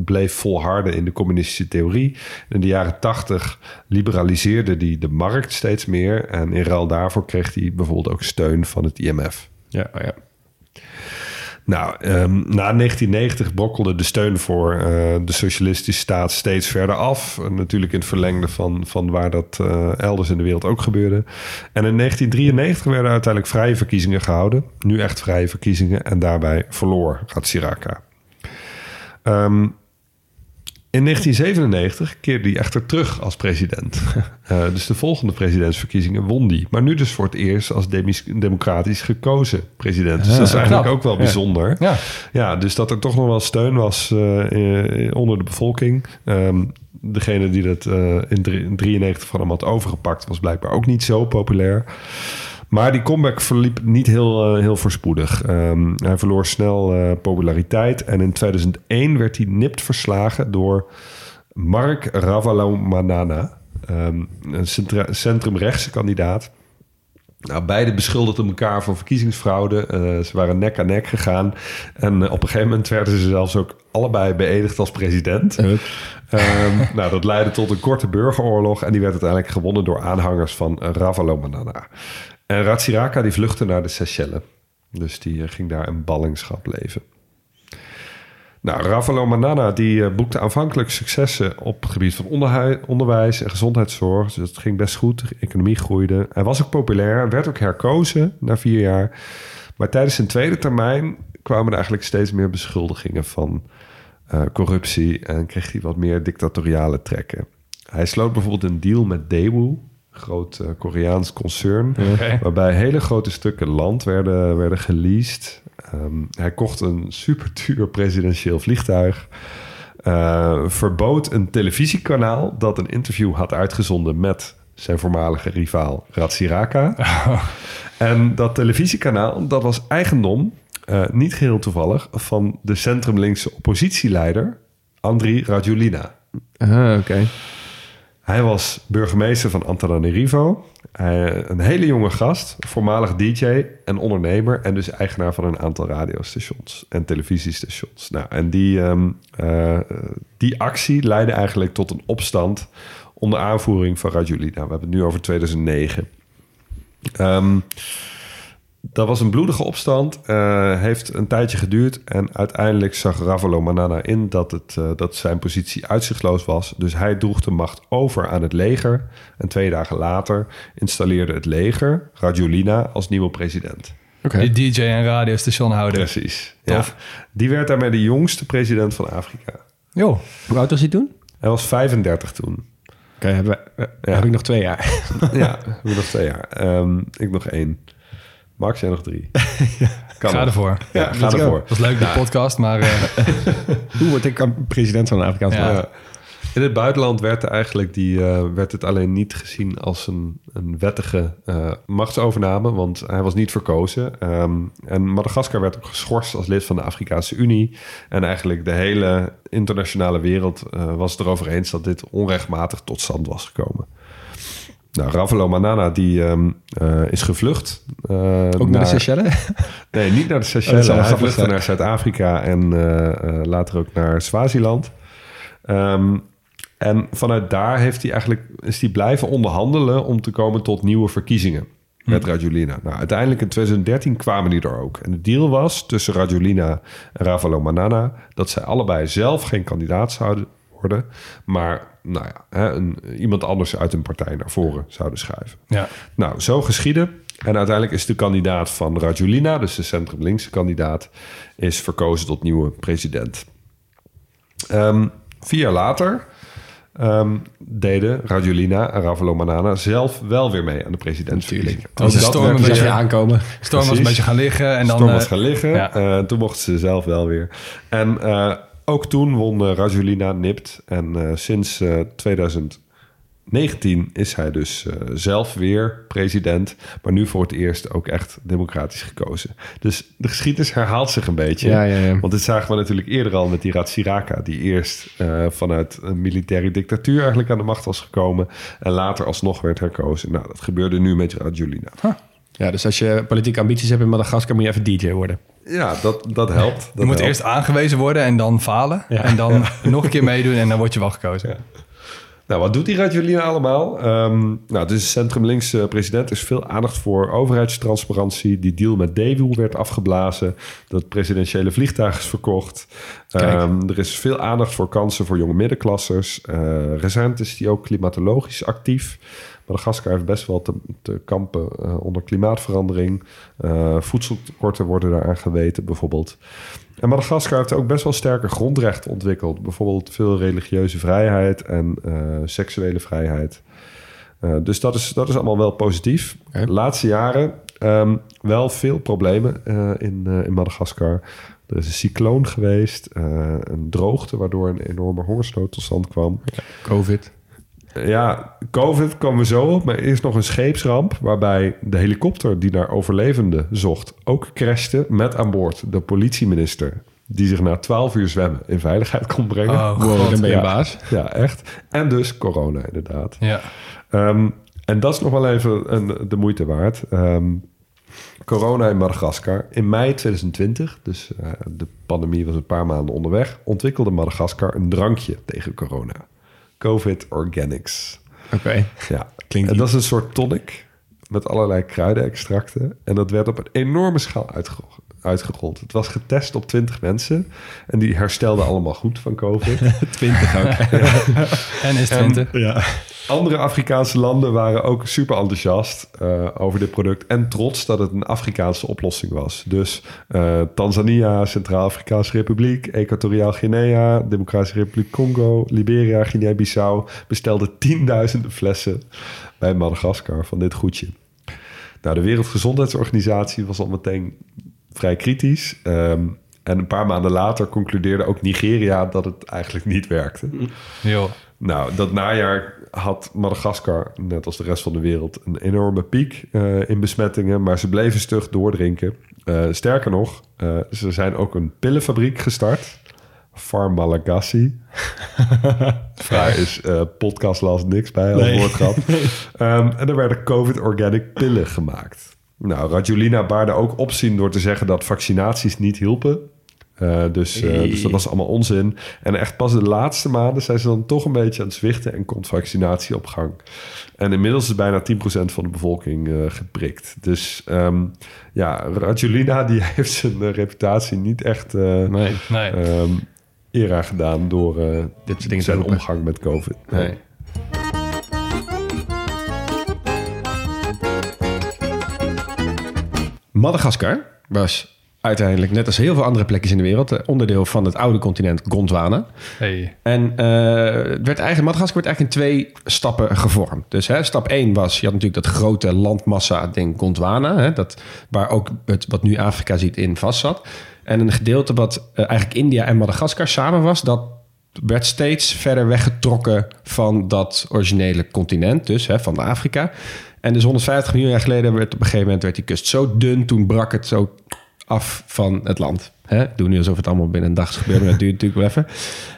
bleef volharden in de communistische theorie. In de jaren tachtig liberaliseerde hij de markt steeds meer. En in ruil daarvoor kreeg hij bijvoorbeeld ook steun van het IMF. Ja, oh ja. Nou, ehm, na 1990 brokkelde de steun voor eh, de socialistische staat steeds verder af. En natuurlijk in het verlengde van, van waar dat eh, elders in de wereld ook gebeurde. En in 1993 werden uiteindelijk vrije verkiezingen gehouden. Nu echt vrije verkiezingen. En daarbij verloor Ratsiraka. Ehm, in 1997 keerde hij echter terug als president. Eh, dus de volgende presidentsverkiezingen won hij. Maar nu dus voor het eerst als democratisch gekozen president. Dus dat is eigenlijk knap. ook wel bijzonder. Ja. Ja, dus dat er toch nog wel steun was eh, eh, onder de bevolking. Ehm, degene die dat in 1993 van hem had overgepakt... was blijkbaar ook niet zo populair. Maar die comeback verliep niet heel, eh, heel voorspoedig. Ehm, hij verloor snel eh, populariteit. En in 2001 werd hij nipt verslagen door Mark Ravalomanana. ehm, een centra- centrumrechtse kandidaat. Nou, beide beschuldigden elkaar van verkiezingsfraude. Eh, ze waren nek aan nek gegaan. En op een gegeven moment werden ze zelfs ook allebei beëdigd als president. Ehm, nou, dat leidde tot een korte burgeroorlog. En die werd uiteindelijk gewonnen door aanhangers van Ravalomanana. En Ratsiraka die vluchtte naar de Seychelles. Dus die eh, ging daar in ballingschap leven. Nou, Ravalomanana die eh, boekte aanvankelijk successen op het gebied van onderwijs en gezondheidszorg. Dus het ging best goed, de economie groeide. Hij was ook populair, werd ook herkozen na vier jaar. Maar tijdens zijn tweede termijn kwamen er eigenlijk steeds meer beschuldigingen van eh, corruptie en kreeg hij wat meer dictatoriale trekken. Hij sloot bijvoorbeeld een deal met Daewoo, een groot eh, Koreaans concern, waarbij hele grote stukken land werden, werden geleased. Ehm, hij kocht een super duur presidentieel vliegtuig. eh, verbood een televisiekanaal dat een interview had uitgezonden met zijn voormalige rivaal Ratsiraka. En dat televisiekanaal, dat was eigendom, eh, niet geheel toevallig, van de centrumlinkse oppositieleider Andri Rajulina. Ah, oké. Hij was burgemeester van Antananarivo. Een hele jonge gast, voormalig DJ en ondernemer... en dus eigenaar van een aantal radiostations en televisiestations. Nou, en die, ehm, eh, die actie leidde eigenlijk tot een opstand... onder aanvoering van Rajulina. We hebben het nu over 2009. Ehm, Dat was een bloedige opstand, eh, heeft een tijdje geduurd en uiteindelijk zag Ravalomanana in dat, het, eh, dat zijn positie uitzichtloos was. Dus hij droeg de macht over aan het leger en twee dagen later installeerde het leger Rajulina als nieuwe president. Oké. Die DJ en radiostationhouder. Precies. Ja. Die werd daarmee de jongste president van Afrika. Jo, Hoe oud was hij toen? Hij was 35 toen. Oké, hebben we- eh, heb ik nog twee jaar. Ja, we hebben nog twee jaar. Ehm, ik nog één. Max, jij nog drie. Kan ga nog. ervoor. Ja, ga ervoor. was leuk, de podcast, maar eh, Hoe word ik president van een Afrikaanse Ja. land? In het buitenland werd, er eigenlijk die, eh, werd het alleen niet gezien als een, een wettige eh, machtsovername, want hij was niet verkozen. Ehm, en Madagaskar werd ook geschorst als lid van de Afrikaanse Unie. En eigenlijk de hele internationale wereld eh, was het erover eens dat dit onrechtmatig tot stand was gekomen. Nou, Ravelo Manana die ehm, eh, is gevlucht. eh, Ook naar de Seychellen? Nee, niet naar de Oh, Seychelles. wel hij vluchtte naar Zuid-Afrika en eh, later ook naar Swaziland. Ehm, en vanuit daar heeft hij eigenlijk, is hij blijven onderhandelen om te komen tot nieuwe verkiezingen met Rajulina. Nou, uiteindelijk in 2013 kwamen die er ook. En de deal was tussen Rajulina en Ravalo Manana dat zij allebei zelf geen kandidaat zouden maar nou ja, hè, een, iemand anders uit een partij naar voren zouden schuiven. ja. Nou, zo geschieden. En uiteindelijk is de kandidaat van Rajulina, dus de centrum-linkse kandidaat, is verkozen tot nieuwe president. Ehm, vier jaar later ehm, deden Rajulina en Ravalo Manana zelf wel weer mee aan de presidentsverkiezingen. Toen was de storm een weer- beetje aankomen. Storm was een beetje gaan liggen en dan... Was eh, gaan liggen. ja. Toen mochten ze zelf wel weer. En eh, ook toen won eh, Rajulina nipt. En eh, sinds eh, 2019 is hij dus eh, zelf weer president. Maar nu voor het eerst ook echt democratisch gekozen. Dus de geschiedenis herhaalt zich een beetje. Ja, ja, ja. Want dit zagen we natuurlijk eerder al met die Ratsiraka... die eerst eh, vanuit een militaire dictatuur eigenlijk aan de macht was gekomen... en later alsnog werd herkozen. Nou, dat gebeurde nu met Rajulina. Ja, dus als je politieke ambities hebt in Madagaskar, moet je even DJ worden. Ja, dat, dat helpt. Dat Je moet helpt. eerst aangewezen worden en dan falen. Ja. En dan nog een keer meedoen en dan word je wel gekozen. Nou, wat doet die Rajulina allemaal? Ehm, nou, het is een centrum-linkse president. Er is veel aandacht voor overheidstransparantie. Die deal met Daewoo werd afgeblazen. Dat presidentiële vliegtuig is verkocht. Ehm, er is veel aandacht voor kansen voor jonge middenklassers. Eh, recent is die ook klimatologisch actief. Madagaskar heeft best wel te, te kampen eh, onder klimaatverandering. Eh, voedseltekorten worden daaraan geweten, bijvoorbeeld. En Madagaskar heeft ook best wel sterke grondrechten ontwikkeld. Bijvoorbeeld veel religieuze vrijheid en eh, seksuele vrijheid. Dus dat is, dat is allemaal wel positief. De laatste jaren ehm, wel veel problemen in, in Madagaskar. Er is een cycloon geweest, een droogte... waardoor een enorme hongersnood tot stand kwam. Covid. Ja, COVID kwam we zo op, maar eerst nog een scheepsramp... waarbij de helikopter die naar overlevenden zocht... ook crashte met aan boord de politieminister... die zich na 12 uur zwemmen in veiligheid kon brengen. Oh, Wow, dan ben je Ja. baas. Ja, echt. En dus corona inderdaad. Ja. Ehm, en dat is nog wel even een, de moeite waard. Ehm, corona in Madagaskar. In mei 2020, dus eh, de pandemie was een paar maanden onderweg... ontwikkelde Madagaskar een drankje tegen corona. COVID Organics. Oké. Ja, Klinkt en dat is een soort tonic met allerlei kruidenextracten. En dat werd op een enorme schaal uitgerold. Uitgerold. Het was getest op 20 mensen. En die herstelden allemaal goed van COVID. 20 ook. En is 20. ja. Andere Afrikaanse landen waren ook super enthousiast eh, over dit product. En trots dat het een Afrikaanse oplossing was. Dus eh, Tanzania, Centraal-Afrikaanse Republiek, Equatoriaal Guinea, Democratische Republiek Congo, Liberia, Guinea-Bissau bestelden tienduizenden flessen bij Madagaskar van dit goedje. Nou, de Wereldgezondheidsorganisatie was al meteen vrij kritisch. Ehm, en een paar maanden later concludeerde ook Nigeria dat het eigenlijk niet werkte. Joh. Nou, dat najaar had Madagaskar, net als de rest van de wereld, een enorme piek eh, in besmettingen. Maar ze bleven stug doordrinken. Eh, sterker nog, eh, ze zijn ook een pillenfabriek gestart. Farm Malagasy. Daar is eh podcast last niks bij als Nee. woordgrap. Ehm, en er werden COVID organic pillen gemaakt. Nou, Rajulina baarde ook opzien door te zeggen dat vaccinaties niet hielpen. Eh, dus, eh, dus dat was allemaal onzin. En echt pas de laatste maanden zijn ze dan toch een beetje aan het zwichten en komt vaccinatie op gang. En inmiddels is bijna 10% van de bevolking eh, geprikt. Dus ehm, ja, Rajulina die heeft zijn reputatie niet echt Nee. Nee. ehm, eer aan gedaan door Dit zijn omgang met COVID. Nee. Madagaskar was uiteindelijk, net als heel veel andere plekjes in de wereld, eh, onderdeel van het oude continent Gondwana. Hey. En eh, werd eigenlijk, Madagaskar werd eigenlijk in twee stappen gevormd. Dus hè, stap 1 was, je had natuurlijk dat grote landmassa ding Gondwana, hè, dat, waar ook het, wat nu Afrika ziet in vast zat. En een gedeelte wat eh, eigenlijk India en Madagaskar samen was, dat werd steeds verder weggetrokken van dat originele continent, dus hè, van Afrika. En dus 150 miljoen jaar geleden werd op een gegeven moment werd die kust zo dun, toen brak het zo af van het land. Hè? Ik doe nu alsof het allemaal binnen een dag is gebeurd, maar dat duurt natuurlijk wel even.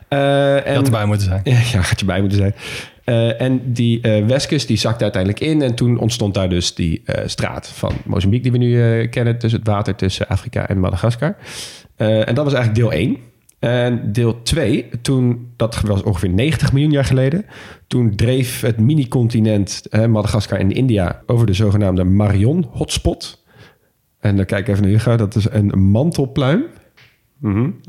Eh, Je en, had erbij moeten zijn. ja, had je bij moeten zijn. Eh, en die eh westkust die zakte uiteindelijk in. En toen ontstond daar dus die eh, straat van Mozambique... die we nu eh, kennen, tussen het water tussen Afrika en Madagaskar. Eh, en dat was eigenlijk deel 1. En deel 2, toen, dat was ongeveer 90 miljoen jaar geleden... toen dreef het mini-continent eh, Madagaskar en India... over de zogenaamde Marion-hotspot. En dan kijk ik even naar Hugo, dat is een mantelpluim. Mhm.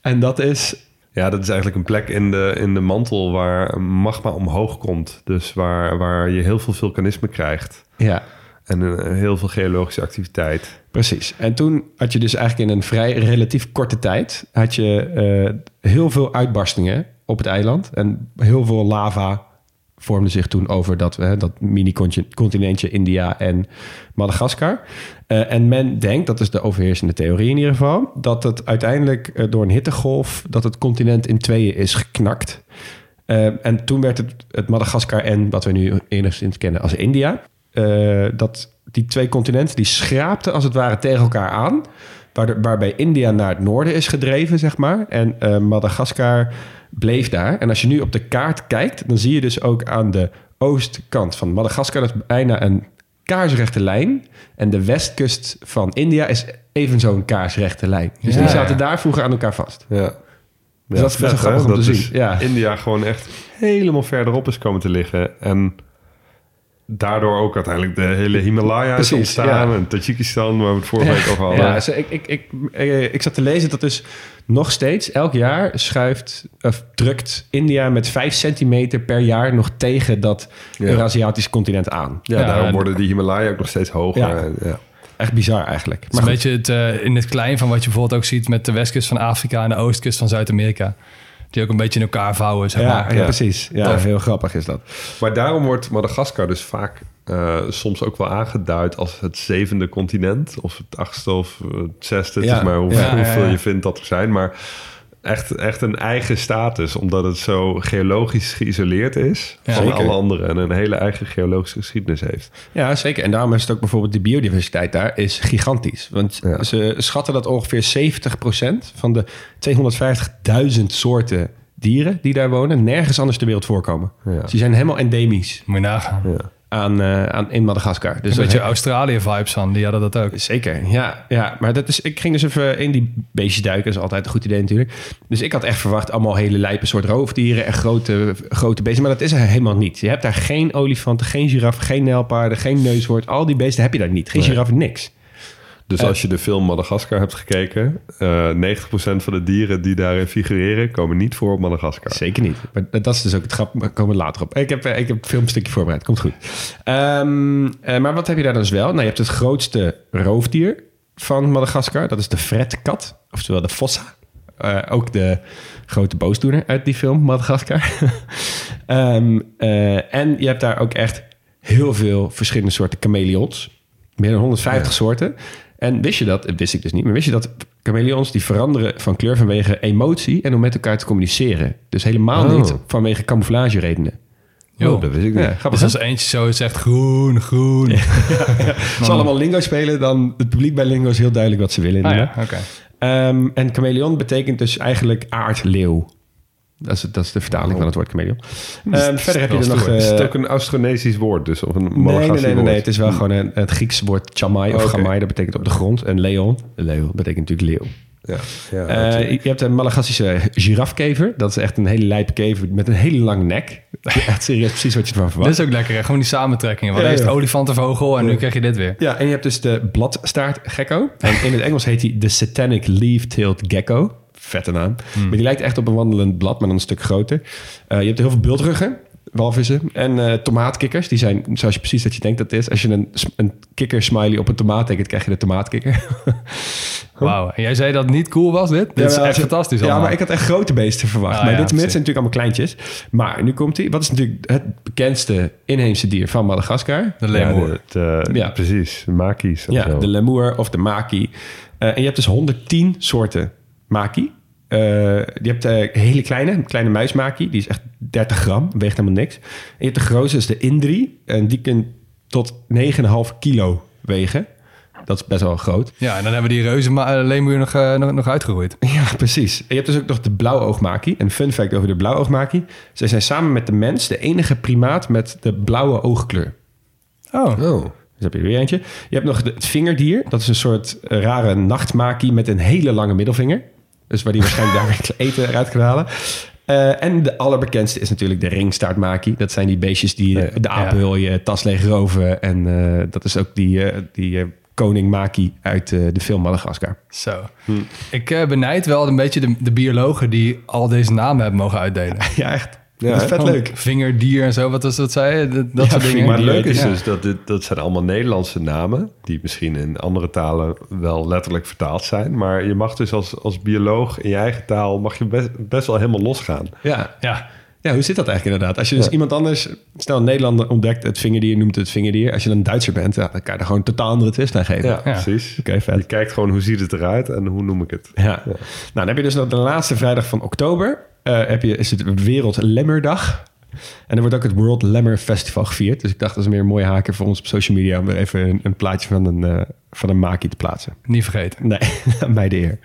En dat is Ja, dat is eigenlijk een plek in de, in de mantel waar magma omhoog komt. Dus waar, waar je heel veel vulkanisme krijgt. Ja, En eh, heel veel geologische activiteit. Precies. En toen had je dus eigenlijk in een vrij relatief korte tijd... had je eh, heel veel uitbarstingen op het eiland. En heel veel lava vormde zich toen over dat, hè, dat mini-continentje India en Madagaskar. Eh, en men denkt, dat is de overheersende theorie in ieder geval... dat het uiteindelijk eh, door een hittegolf... dat het continent in tweeën is geknakt. En toen werd het, het Madagaskar en wat we nu enigszins kennen als India... eh, dat die twee continenten die schraapten als het ware tegen elkaar aan... Waar waarbij India naar het noorden is gedreven, zeg maar. En eh, Madagaskar bleef daar. En als je nu op de kaart kijkt... dan zie je dus ook aan de oostkant van Madagaskar... dat is bijna een kaarsrechte lijn. En de westkust van India is even zo'n kaarsrechte lijn. Dus Ja, die zaten daar vroeger aan elkaar vast. Ja. Dus dat is best grappig om te dus zien, ja. India gewoon echt helemaal verderop is komen te liggen. En daardoor ook uiteindelijk de hele Himalaya is ontstaan. ja. En Tajikistan, waar we het vorige week over hadden. Ja, dus ik, ik, ik, eh, ik zat te lezen dat dus nog steeds elk jaar schuift of drukt India met 5 centimeter per jaar nog tegen dat Ja. Eurasiatische continent aan. Ja, Ja, daarom en- worden die Himalaya ook nog steeds hoger. Ja. En, ja. Echt bizar eigenlijk. Het is een beetje het, eh, in het klein van wat je bijvoorbeeld ook ziet met de westkust van Afrika en de oostkust van Zuid-Amerika. Die ook een beetje in elkaar vouwen, zeg ja, maar. ja, Ja. precies. Ja, Tof. heel grappig is dat. Maar daarom wordt Madagaskar dus vaak eh, soms ook wel aangeduid als het zevende continent. Of het achtste of het zesde. Het Ja. is maar hoeveel, Ja, ja, ja. hoeveel je vindt dat er zijn. Maar echt, echt een eigen status. Omdat het zo geologisch geïsoleerd is Ja. van Zeker. alle anderen. En een hele eigen geologische geschiedenis heeft. Ja, zeker. En daarom is het ook bijvoorbeeld de biodiversiteit daar is gigantisch. Want Ja. ze schatten dat ongeveer 70% van de 250.000 soorten dieren die daar wonen nergens anders ter wereld voorkomen. Ja. Dus die zijn helemaal endemisch Moet je nagaan. Ja. Aan, eh, aan, in Madagaskar. Dus een beetje Australië-vibes van, die hadden dat ook. Zeker, ja, ja. Maar dat is, ik ging dus even in die beestjes duiken. Dat is altijd een goed idee natuurlijk. Dus ik had echt verwacht allemaal hele lijpe soort roofdieren... en grote, grote beesten. Maar dat is er helemaal niet. Je hebt daar geen olifanten, geen giraffen, geen nijlpaarden... geen neushoorn. Al die beesten heb je daar niet. Geen Nee. giraffen, niks. Dus als je de film Madagaskar hebt gekeken... eh 90% van de dieren die daarin figureren... komen niet voor op Madagaskar. Zeker niet. Maar dat is dus ook het grap. Daar komen we later op. Ik heb, eh, ik heb een filmstukje voorbereid. Komt goed. Ehm, eh, maar wat heb je daar dus wel? Nou, je hebt het grootste roofdier van Madagaskar. Dat is de fretkat. Oftewel de fossa. Ook de grote boosdoener uit die film Madagaskar. Ehm, eh, en je hebt daar ook echt heel veel verschillende soorten chameleons. Meer dan 150 soorten. En wist je dat, dat wist ik dus niet, maar wist je dat chameleons die veranderen van kleur vanwege emotie en om met elkaar te communiceren. Dus helemaal Oh. niet vanwege camouflage redenen. Yo. Oh, dat wist ik niet. Ja, grappig. Dus als eentje zo zegt groen, groen. Als ze allemaal lingo spelen, dan het publiek bij lingo is heel duidelijk wat ze willen. Ah, ja, oké. Ehm, en chameleon betekent dus eigenlijk aardleeuw. Dat is, dat is de vertaling van het woord chameleon. Ehm, verder heb je er nog... Is het eh, ook een Austronesisch woord? Dus, of een Nee, nee, nee, nee? Het is wel gewoon een, het Griekse woord chamai of Oké. gamai. Dat betekent op de grond. En leon, leeuw, betekent natuurlijk leeuw. Ja, ja, Eh, je hebt een Madagassische girafkever. Dat is echt een hele lijpe kever met een hele lange nek. Echt serieus precies wat je ervan verwacht. Dit is ook lekker, hè? Gewoon die samentrekkingen. Want Ja, eerst ja. olifantenvogel en nu krijg je dit weer. Ja, en je hebt dus de bladstaartgekko. En in het Engels heet hij de Satanic Leaf-tailed Gecko. Vette naam. Maar die lijkt echt op een wandelend blad, maar dan een stuk groter. Eh, je hebt heel veel bultruggen, walvissen. En eh, tomaatkikkers. Die zijn zoals je precies dat je denkt dat het is. Als je een, een kikker-smiley op een tomaat tekent, krijg je de tomaatkikker. Wauw. En jij zei dat het niet cool was, dit? Dit is Ja, echt fantastisch Ja, maar ik had echt grote beesten verwacht. Ah, maar ja, dit, zijn natuurlijk allemaal kleintjes. Maar nu komt hij. Wat is natuurlijk het bekendste inheemse dier van Madagaskar? De Ja, de- de- Ja. Precies, de makies. Ja, zo. de lemoer of de maki. Eh, en je hebt dus 110 soorten maki. Eh, je hebt de hele kleine, een kleine muismaki. Die is echt 30 gram, weegt helemaal niks. En je hebt de grootste, is de Indri. En die kan tot 9,5 kilo wegen. Dat is best wel groot. Ja, en dan hebben we die reuze eh, leemmuur nog, eh, nog, nog uitgeroeid. Ja, precies. En je hebt dus ook nog de blauwoogmaki. Een fun fact over de blauwoogmaki. Zij zijn samen met de mens de enige primaat met de blauwe oogkleur. Oh. Dus heb je er weer eentje. Je hebt nog de- het vingerdier. Dat is een soort eh, rare nachtmaki met een hele lange middelvinger. Dus waar die waarschijnlijk daar eten eruit kan halen. Eh, en de allerbekendste is natuurlijk de ringstaartmaki. Dat zijn die beestjes die de apenhul je tas leeg roven. En eh, dat is ook die, eh, die koning Maki uit de film Madagaskar. Zo. Ik eh, benijd wel een beetje de, de biologen die al deze namen hebben mogen uitdelen. Ja, echt. Ja, dat is hè? vet leuk. Vingerdier en zo, wat was dat zei je? Dat, dat Ja, soort dingen. Maar het leuke is ja. dus dat dit, dat zijn allemaal Nederlandse namen... die misschien in andere talen wel letterlijk vertaald zijn. Maar je mag dus als, als bioloog in je eigen taal... mag je best, best wel helemaal losgaan. Ja. Ja, ja, hoe zit dat eigenlijk inderdaad? Als je dus iemand anders... Stel, een Nederlander ontdekt het vingerdier, noemt het vingerdier. Als je dan Duitser bent, ja, dan kan je er gewoon een totaal andere twist aan geven. Ja, Ja. precies. Oké, vet. Je kijkt gewoon hoe ziet het eruit en hoe noem ik het. Ja. Nou, dan heb je dus nog de laatste vrijdag van oktober. Eh, heb je, is het Wereld Lemmerdag. En er wordt ook het World Lemmer Festival gevierd. Dus ik dacht, dat is meer een mooie haken voor ons op social media... om er even een, een plaatje van een, eh, van een maki te plaatsen. niet vergeten. Nee, mij de eer.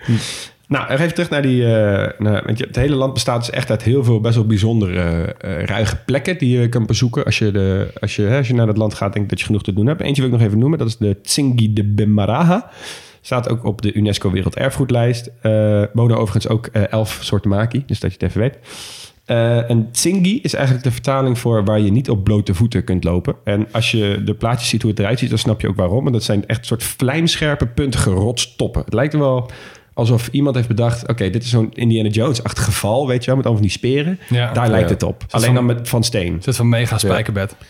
Nou, nog even terug naar die... eh, naar, want het hele land bestaat dus echt uit heel veel best wel bijzondere ruige plekken... die je kan bezoeken als je, de, als, je, hè, als je naar dat land gaat. Denk ik dat je genoeg te doen hebt. Eentje wil ik nog even noemen. Dat is de Tsingi de Bemaraha. Staat ook op de UNESCO Werelderfgoedlijst. Eh wonen overigens ook eh, elf soorten maki. Dus dat je het even weet. Eh, en Tsingi is eigenlijk de vertaling voor waar je niet op blote voeten kunt lopen. En als je de plaatjes ziet hoe het eruit ziet, dan snap je ook waarom. En dat zijn echt soort vlijmscherpe, puntige rotstoppen. Het lijkt er wel alsof iemand heeft bedacht... oké, dit is zo'n Indiana Jones-achtig geval, weet je wel... met allemaal van die speren. Ja. Daar lijkt het op. Alleen dan met, van steen. Een soort van mega spijkerbed. Ja,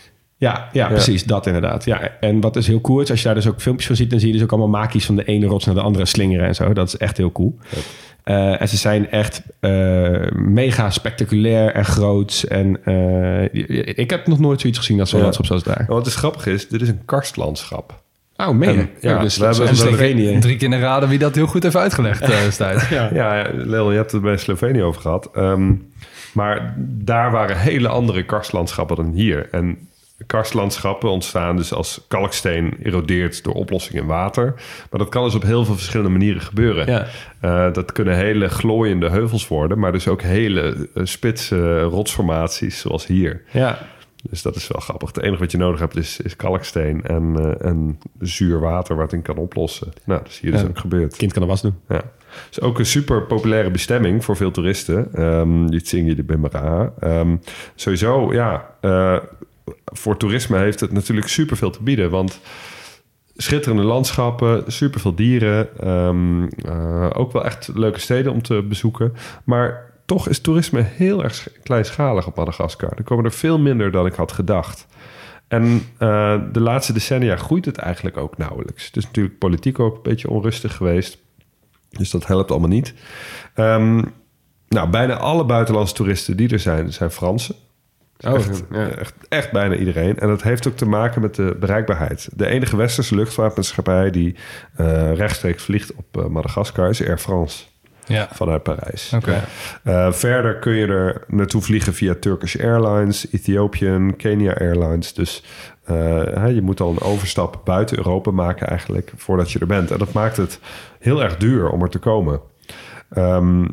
ja, precies. Dat inderdaad. Ja, en wat dus heel cool is, als je daar dus ook filmpjes van ziet... dan zie je dus ook allemaal makies van de ene rots naar de andere slingeren en zo. Dat is echt heel cool. Eh, en ze zijn echt eh, mega spectaculair en groots. En eh, ik heb nog nooit zoiets gezien als zo'n Ja. landschap zoals daar. En wat is grappig is, dit is een karstlandschap. Oh, meen? En, ja, Oh, dus we hebben- Slovenië. Drie keer raden wie dat heel goed heeft uitgelegd eh. Ja. Ja, ja Leon, je hebt het bij Slovenië over gehad. Ehm, maar daar waren hele andere karstlandschappen dan hier. En karstlandschappen ontstaan dus als kalksteen erodeert door oplossing in water. Maar dat kan dus op heel veel verschillende manieren gebeuren. Ja. Eh, dat kunnen hele glooiende heuvels worden, maar dus ook hele eh, spitse rotsformaties zoals hier. Ja. Dus dat is wel grappig. Het enige wat je nodig hebt is, is kalksteen en, eh, en zuur water wat het kan oplossen. Nou, dat is hier dus Ja. ook gebeurd. Kind kan er was doen. Ja. Het is ook een super populaire bestemming voor veel toeristen. Ehm die Tsingy de Bimara. Ehm sowieso, ja, voor toerisme heeft het natuurlijk super veel te bieden. Want schitterende landschappen, super veel dieren. ehm, eh, ook wel echt leuke steden om te bezoeken. Maar toch is toerisme heel erg sch- kleinschalig op Madagaskar. Er komen er veel minder dan ik had gedacht. En eh, de laatste decennia groeit het eigenlijk ook nauwelijks. Het is natuurlijk politiek ook een beetje onrustig geweest. Dus dat helpt allemaal niet. Ehm, nou, bijna alle buitenlandse toeristen die er zijn, zijn Fransen. Oh, echt, ja. echt, echt bijna iedereen. En dat heeft ook te maken met de bereikbaarheid. De enige westerse luchtvaartmaatschappij die eh, rechtstreeks vliegt op eh, Madagaskar is Air France Ja, vanuit Parijs. Eh, verder kun je er naartoe vliegen via Turkish Airlines, Ethiopian, Kenya Airlines. Dus je moet al een overstap buiten Europa maken eigenlijk voordat je er bent. En dat maakt het heel erg duur om er te komen. Ehm,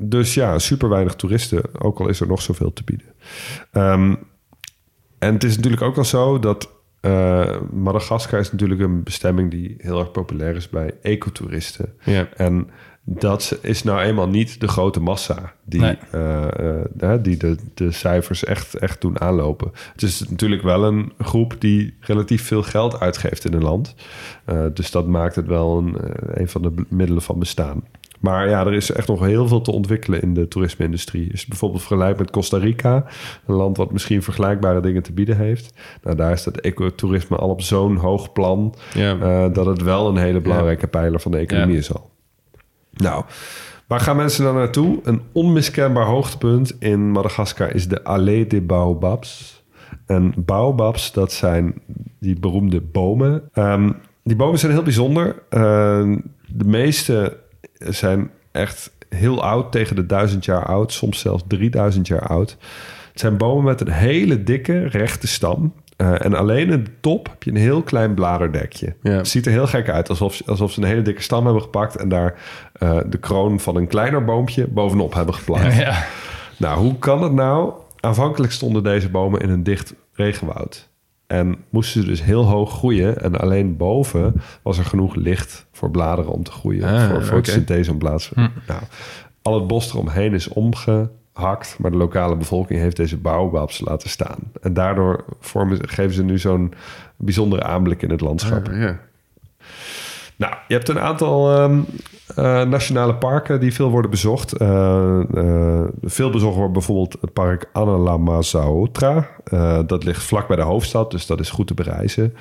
dus ja, super weinig toeristen, ook al is er nog zoveel te bieden. Ehm, en het is natuurlijk ook wel zo dat eh, Madagaskar is natuurlijk een bestemming die heel erg populair is bij ecotoeristen. Ja. En dat is nou eenmaal niet de grote massa die, Nee. eh, eh, die de, de cijfers echt, echt doen aanlopen. Het is natuurlijk wel een groep die relatief veel geld uitgeeft in een land. Dus dat maakt het wel een, een van de middelen van bestaan. Maar ja, er is echt nog heel veel te ontwikkelen in de toerisme-industrie. Je bijvoorbeeld vergelijkt met Costa Rica, een land wat misschien vergelijkbare dingen te bieden heeft. Nou, daar is dat ecotourisme al op zo'n hoog plan Ja. eh, dat het wel een hele belangrijke pijler van de economie Ja. is al. Nou, waar gaan mensen dan naartoe? Een onmiskenbaar hoogtepunt in Madagaskar is de Allée des Baobabs. En baobabs, dat zijn die beroemde bomen. Ehm, die bomen zijn heel bijzonder. Ehm, de meeste zijn echt heel oud, tegen de duizend jaar oud, soms zelfs 3000 jaar oud. Het zijn bomen met een hele dikke, rechte stam. Eh, en alleen in de top heb je een heel klein bladerdekje. Ja. Het ziet er heel gek uit, alsof, alsof ze een hele dikke stam hebben gepakt... en daar eh, de kroon van een kleiner boompje bovenop hebben geplaatst. Ja. Nou, hoe kan het nou? Aanvankelijk stonden deze bomen in een dicht regenwoud. En moesten ze dus heel hoog groeien. En alleen boven was er genoeg licht voor bladeren om te groeien. Ah, voor fotosynthese om plaats. Nou, al het bos eromheen is omgehakt. Maar de lokale bevolking heeft deze baobabs laten staan. En daardoor vormen, geven ze nu zo'n bijzondere aanblik in het landschap. Ah, ja. Nou, je hebt een aantal ehm, eh, nationale parken die veel worden bezocht. Eh, eh, veel bezocht wordt bijvoorbeeld het park Annalamazaotra. Eh dat ligt vlak bij de hoofdstad, dus dat is goed te bereizen.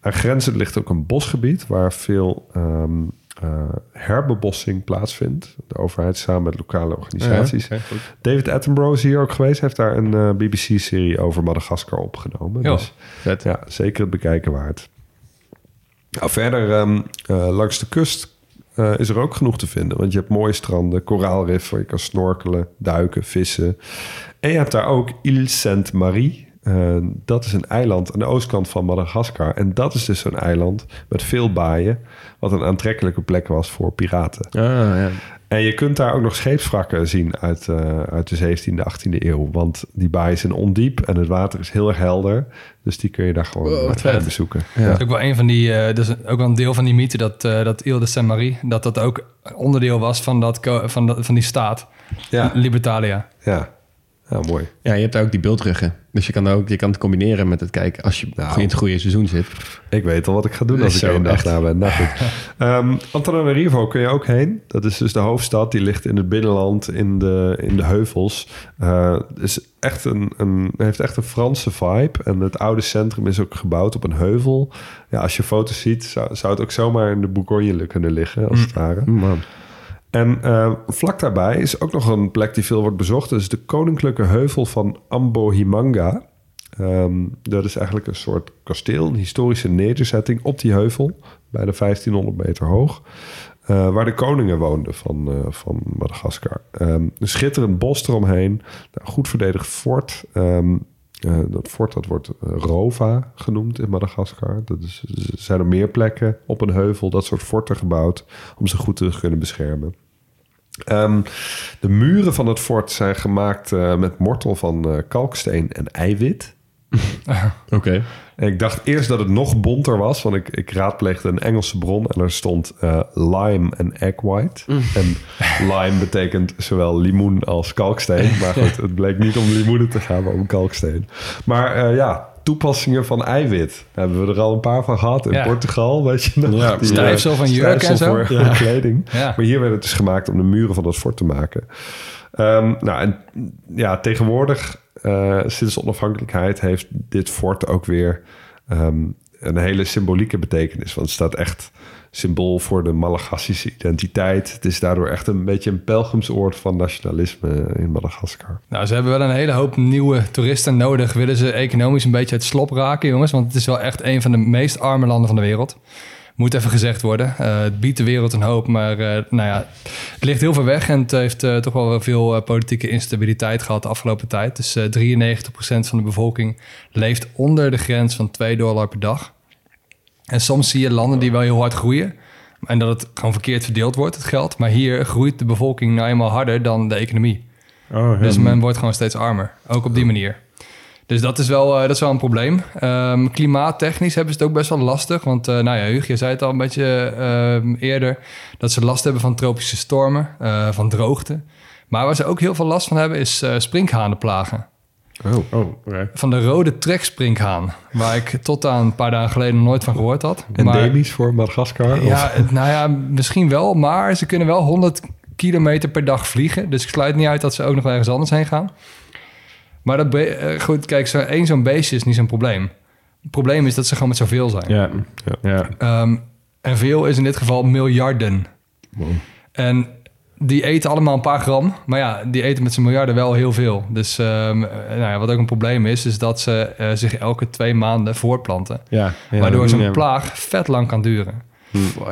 Aan grenzen ligt ook een bosgebied waar veel eh, herbebossing plaatsvindt. De overheid samen met lokale organisaties. Ja. David Attenborough is hier ook geweest. Heeft daar een BBC-serie over Madagaskar opgenomen. Dus Vet. ja, zeker het bekijken waard. Nou, verder ehm, eh, langs de kust eh, is er ook genoeg te vinden. Want je hebt mooie stranden, koraalriffen, je kan snorkelen, duiken, vissen. En je hebt daar ook Ile Sainte-Marie. Eh, dat is een eiland aan de oostkant van Madagaskar. En dat is dus zo'n eiland met veel baaien... wat een aantrekkelijke plek was voor piraten. Ah, ja. En je kunt daar ook nog scheepswrakken zien uit, eh, uit de 17e, 18e eeuw. Want die baaien zijn ondiep en het water is heel erg helder. Dus die kun je daar gewoon Wow, wat vet. bezoeken. Dat is ook wel een van die, eh dus ook wel een deel van die mythe dat, eh dat Ile de Saint-Marie, dat dat ook onderdeel was van, dat, van, dat, van die staat, Ja, Libertalia. ja. Ja, mooi. ja, je hebt daar ook die beeldruggen. Dus je kan, ook, je kan het combineren met het kijken als je Nou. in het goede seizoen zit. Ik weet al wat ik ga doen als ik een dag echt. na ben. Nou goed. Ehm, Antananarivo kun je ook heen. Dat is dus de hoofdstad. Die ligt in het binnenland, in de, in de heuvels. Het is echt een, een, heeft echt een Franse vibe. En het oude centrum is ook gebouwd op een heuvel. Ja, als je foto's ziet, zou, zou het ook zomaar in de Bourgogne kunnen liggen, als het ware. Man. En eh, vlak daarbij is ook nog een plek die veel wordt bezocht. Dat is de Koninklijke Heuvel van Ambohimanga. Ehm, dat is eigenlijk een soort kasteel, een historische nederzetting op die heuvel. Bijna 1500 meter hoog. eh, waar de koningen woonden van, eh, van Madagaskar. Ehm, een schitterend bos eromheen. Nou, goed verdedigd fort. Ehm, eh, dat fort dat wordt eh, Rova genoemd in Madagaskar. Dat is, er zijn er meer plekken op een heuvel dat soort forten gebouwd... om ze goed te kunnen beschermen. Ehm, de muren van het fort zijn gemaakt eh, met mortel van kalksteen en eiwit. Oké. En ik dacht eerst dat het nog bonter was, want ik, ik raadpleegde een Engelse bron en er stond eh, lime en egg white. En lime betekent zowel limoen als kalksteen. Maar goed, het bleek niet om limoenen te gaan, maar om kalksteen. Maar eh, ja, toepassingen van eiwit. Daar hebben we er al een paar van gehad in Ja. Portugal, weet je nog? Ja, Die, eh, van jurken en zo. Voor, kleding. Ja. Maar hier werd het dus gemaakt om de muren van dat fort te maken. Ehm, nou, en ja, tegenwoordig, eh, sinds onafhankelijkheid, heeft dit fort ook weer ehm, een hele symbolieke betekenis. Want het staat echt symbool voor de Malagassische identiteit. Het is daardoor echt een beetje een pelgrimsoord van nationalisme in Madagaskar. Nou, ze hebben wel een hele hoop nieuwe toeristen nodig. Willen ze economisch een beetje het slop raken, jongens? Want het is wel echt een van de meest arme landen van de wereld. Moet even gezegd worden. Eh, het biedt de wereld een hoop, maar eh, nou ja, het ligt heel ver weg en het heeft eh, toch wel veel politieke instabiliteit gehad de afgelopen tijd. Dus eh 93% van de bevolking leeft onder de grens van 2 dollar per dag. En soms zie je landen die wel heel hard groeien en dat het gewoon verkeerd verdeeld wordt, het geld. Maar hier groeit de bevolking nou eenmaal harder dan de economie. Oh, Dus men wordt gewoon steeds armer. Ook op die manier. Dus dat is wel, eh, dat is wel een probleem. Ehm, klimaattechnisch hebben ze het ook best wel lastig. Want, eh, nou ja, Hugo, je zei het al een beetje ehm, eerder... dat ze last hebben van tropische stormen, eh, van droogte. Maar waar ze ook heel veel last van hebben, is eh sprinkhanenplagen. Oh, oh oké. Van de rode treksprinkhaan, waar ik tot aan een paar dagen geleden nooit van gehoord had. Endemisch voor Madagaskar? Of- ja, nou ja, misschien wel, maar ze kunnen wel 100 kilometer per dag vliegen. Dus ik sluit niet uit dat ze ook nog ergens anders heen gaan. Maar dat be- eh, goed, kijk, zo, één zo'n beestje is niet zo'n probleem. Het probleem is dat ze gewoon met zoveel zijn. Ja. ja. Ehm, en veel is in dit geval miljarden. En die eten allemaal een paar gram. Maar ja, die eten met z'n miljarden wel heel veel. Dus ehm, eh, nou ja, wat ook een probleem is, is dat ze eh, zich elke twee maanden voortplanten. ja. ja waardoor zo'n plaag vet lang kan duren.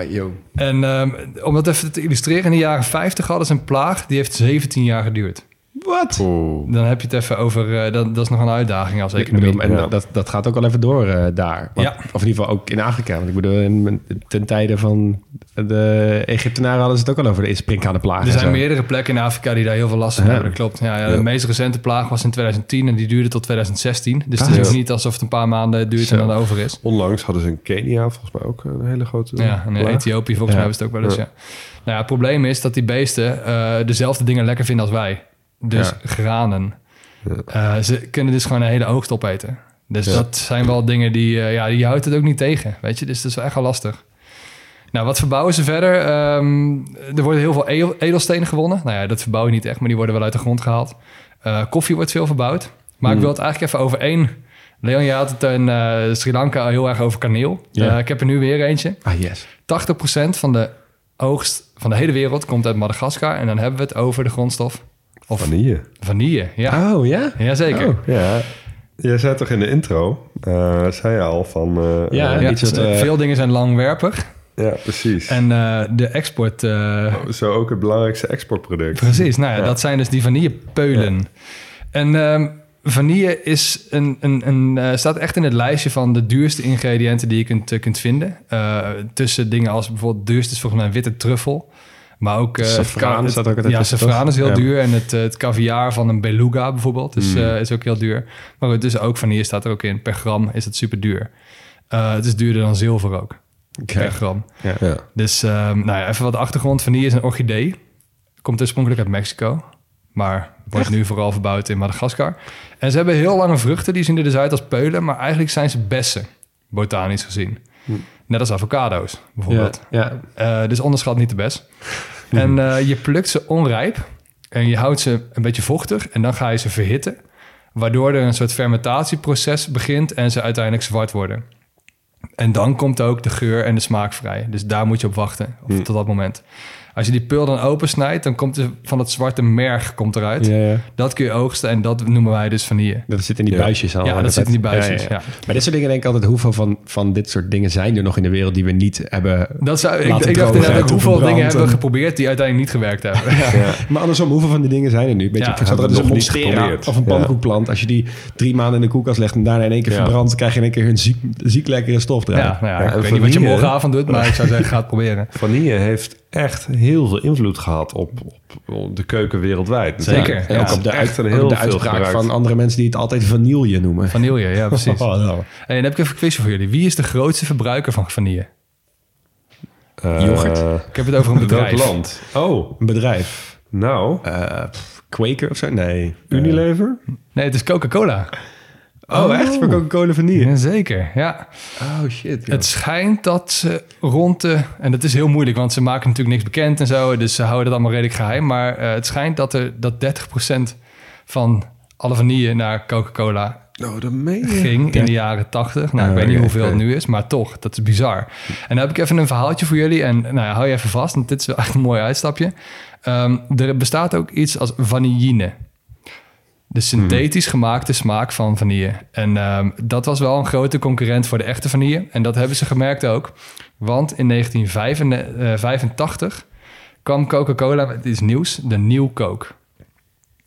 Yo. En ehm, om dat even te illustreren, in de jaren 50 hadden ze een plaag die heeft 17 jaar geduurd. Wat? Oeh. Dan heb je het even over, eh, dat, dat is nog een uitdaging als Ik economie. bedoel, en Ja. dat, dat gaat ook al even door eh, daar. Want- Ja. Of in ieder geval ook in Afrika. Want ik bedoel, in, ten tijde van de Egyptenaren hadden ze het ook al over de sprinkhanenplaag. Er en zijn zo. meerdere plekken in Afrika die daar heel veel last van Ja. hebben. Dat klopt. Ja, ja, de Ja. meest recente plaag was in 2010 en die duurde tot 2016. Dus het Ah, is ook ja. niet alsof het een paar maanden duurt en dan over is. Onlangs hadden ze in Kenia volgens mij ook een hele grote... Ja, en in plaag. Ethiopië volgens Ja. mij was het ook wel eens, ja. Nou ja, het probleem is dat die beesten eh, dezelfde dingen lekker vinden als wij. Dus granen. Eh, ze kunnen dus gewoon een hele oogst opeten. Dus dat zijn wel dingen die, eh, ja, die houdt het ook niet tegen, weet je. Dus dat is wel echt wel lastig. Nou, wat verbouwen ze verder? Ehm, er worden heel veel edel- edelstenen gewonnen. Nou ja, dat verbouw je niet echt, maar die worden wel uit de grond gehaald. Eh, koffie wordt veel verbouwd. Maar ik wil het eigenlijk even over één... Leon, je had het in Sri Lanka heel erg over kaneel. Ik heb er nu weer eentje. Ah, yes. 80% van de oogst van de hele wereld komt uit Madagaskar. En dan hebben we het over de grondstof of Vanille. vanille. Ja, Oh, ja? Jazeker. Oh. Ja. Jij zei toch in de intro, eh, zei je al van... eh, Ja, eh, Ja, iets veel dingen zijn langwerpig. ja, precies. En eh, de export... eh, Zo ook het belangrijkste exportproduct. Precies, nou ja, Ja. dat zijn dus die vanillepeulen. En ehm, vanille is een, een, een, eh, staat echt in het lijstje van de duurste ingrediënten die je kunt, kunt vinden. Eh, tussen dingen als bijvoorbeeld duurste is volgens mij witte truffel. Maar ook... eh, Safraan staat ook altijd Ja, tussen, safraan toch? is heel Ja. duur. En het, eh, het caviar van een beluga bijvoorbeeld is, Mm. eh, is ook heel duur. Maar goed, dus ook vanille staat er ook in. Per gram is het super duur. Eh, het is duurder dan zilver ook, per gram. Ja. Ja. Dus ehm, nou ja, even wat achtergrond. Vanille is een orchidee. Komt oorspronkelijk uit Mexico. Maar wordt nu vooral verbouwd in Madagaskar. En ze hebben heel lange vruchten. Die zien er dus uit als peulen. Maar eigenlijk zijn ze bessen, botanisch gezien. Net als avocado's, Ja, bijvoorbeeld. ja. Eh, dus onderschat niet de bes. En eh, je plukt ze onrijp. En je houdt ze een beetje vochtig. En dan ga je ze verhitten. Waardoor er een soort fermentatieproces begint. En ze uiteindelijk zwart worden. En dan komt ook de geur en de smaak vrij. Dus daar moet je op wachten, of tot dat moment. Als je die pul dan opensnijdt, dan komt er van het zwarte merg komt eruit. Ja, ja. Dat kun je oogsten en dat noemen wij dus vanille. Dat zit in die Ja. buisjes al. Ja, dat zit in die buisjes, ja. Maar dit soort dingen denk ik altijd, hoeveel van, van dit soort dingen zijn er nog in de wereld die we niet hebben... Dat zou, ik, Laten ik dacht inderdaad, hoeveel dingen hebben we geprobeerd die uiteindelijk niet gewerkt hebben. Ja. Maar andersom, hoeveel van die dingen zijn er nu? Weet je, Ja, er hebben dus we een monstera geprobeerd. of een pannenkoekplant. Als je die drie maanden in de koelkast legt en daarna in één keer verbrandt, krijg je in één keer een ziek, ziek lekkere stof eruit. Ja, nou ja, ik weet niet wat je morgenavond doet, maar ik zou zeggen, ga het proberen. Vanille heeft echt heel veel invloed gehad op, op, op de keuken wereldwijd. Zeker, En ja. ook op de, Echt ook de veel uitspraak gebruikt. van andere mensen die het altijd vanille noemen. Vanille, ja, precies. Oh, nou. Hey, dan heb ik even een quizje voor jullie. Wie is de grootste verbruiker van vanille? Eh, yoghurt. Ik heb het over een bedrijf. Welk land? Oh, Een bedrijf. nou, Eh, pff, Quaker of zo? Nee. Unilever? Nee, het is Coca-Cola. Oh, echt? Voor Coca-Cola vanille? Jazeker, ja. Oh, shit. Het schijnt dat ze rond de... En dat is heel moeilijk, want ze maken natuurlijk niks bekend en zo. Dus ze houden het allemaal redelijk geheim. Maar eh, het schijnt dat, er, dat 30% van alle vanille naar Coca-Cola Oh, dat meen je. ging in de jaren 80. Nou, ik Oh, weet niet hoeveel het nu is, maar toch, dat is bizar. En dan heb ik even een verhaaltje voor jullie. En nou ja, hou je even vast, want dit is wel echt een mooi uitstapje. Ehm, er bestaat ook iets als vanilline. De synthetisch gemaakte smaak van vanille. En ehm, dat was wel een grote concurrent voor de echte vanille. En dat hebben ze gemerkt ook. Want in 1985 kwam Coca-Cola met iets nieuws, de New Coke.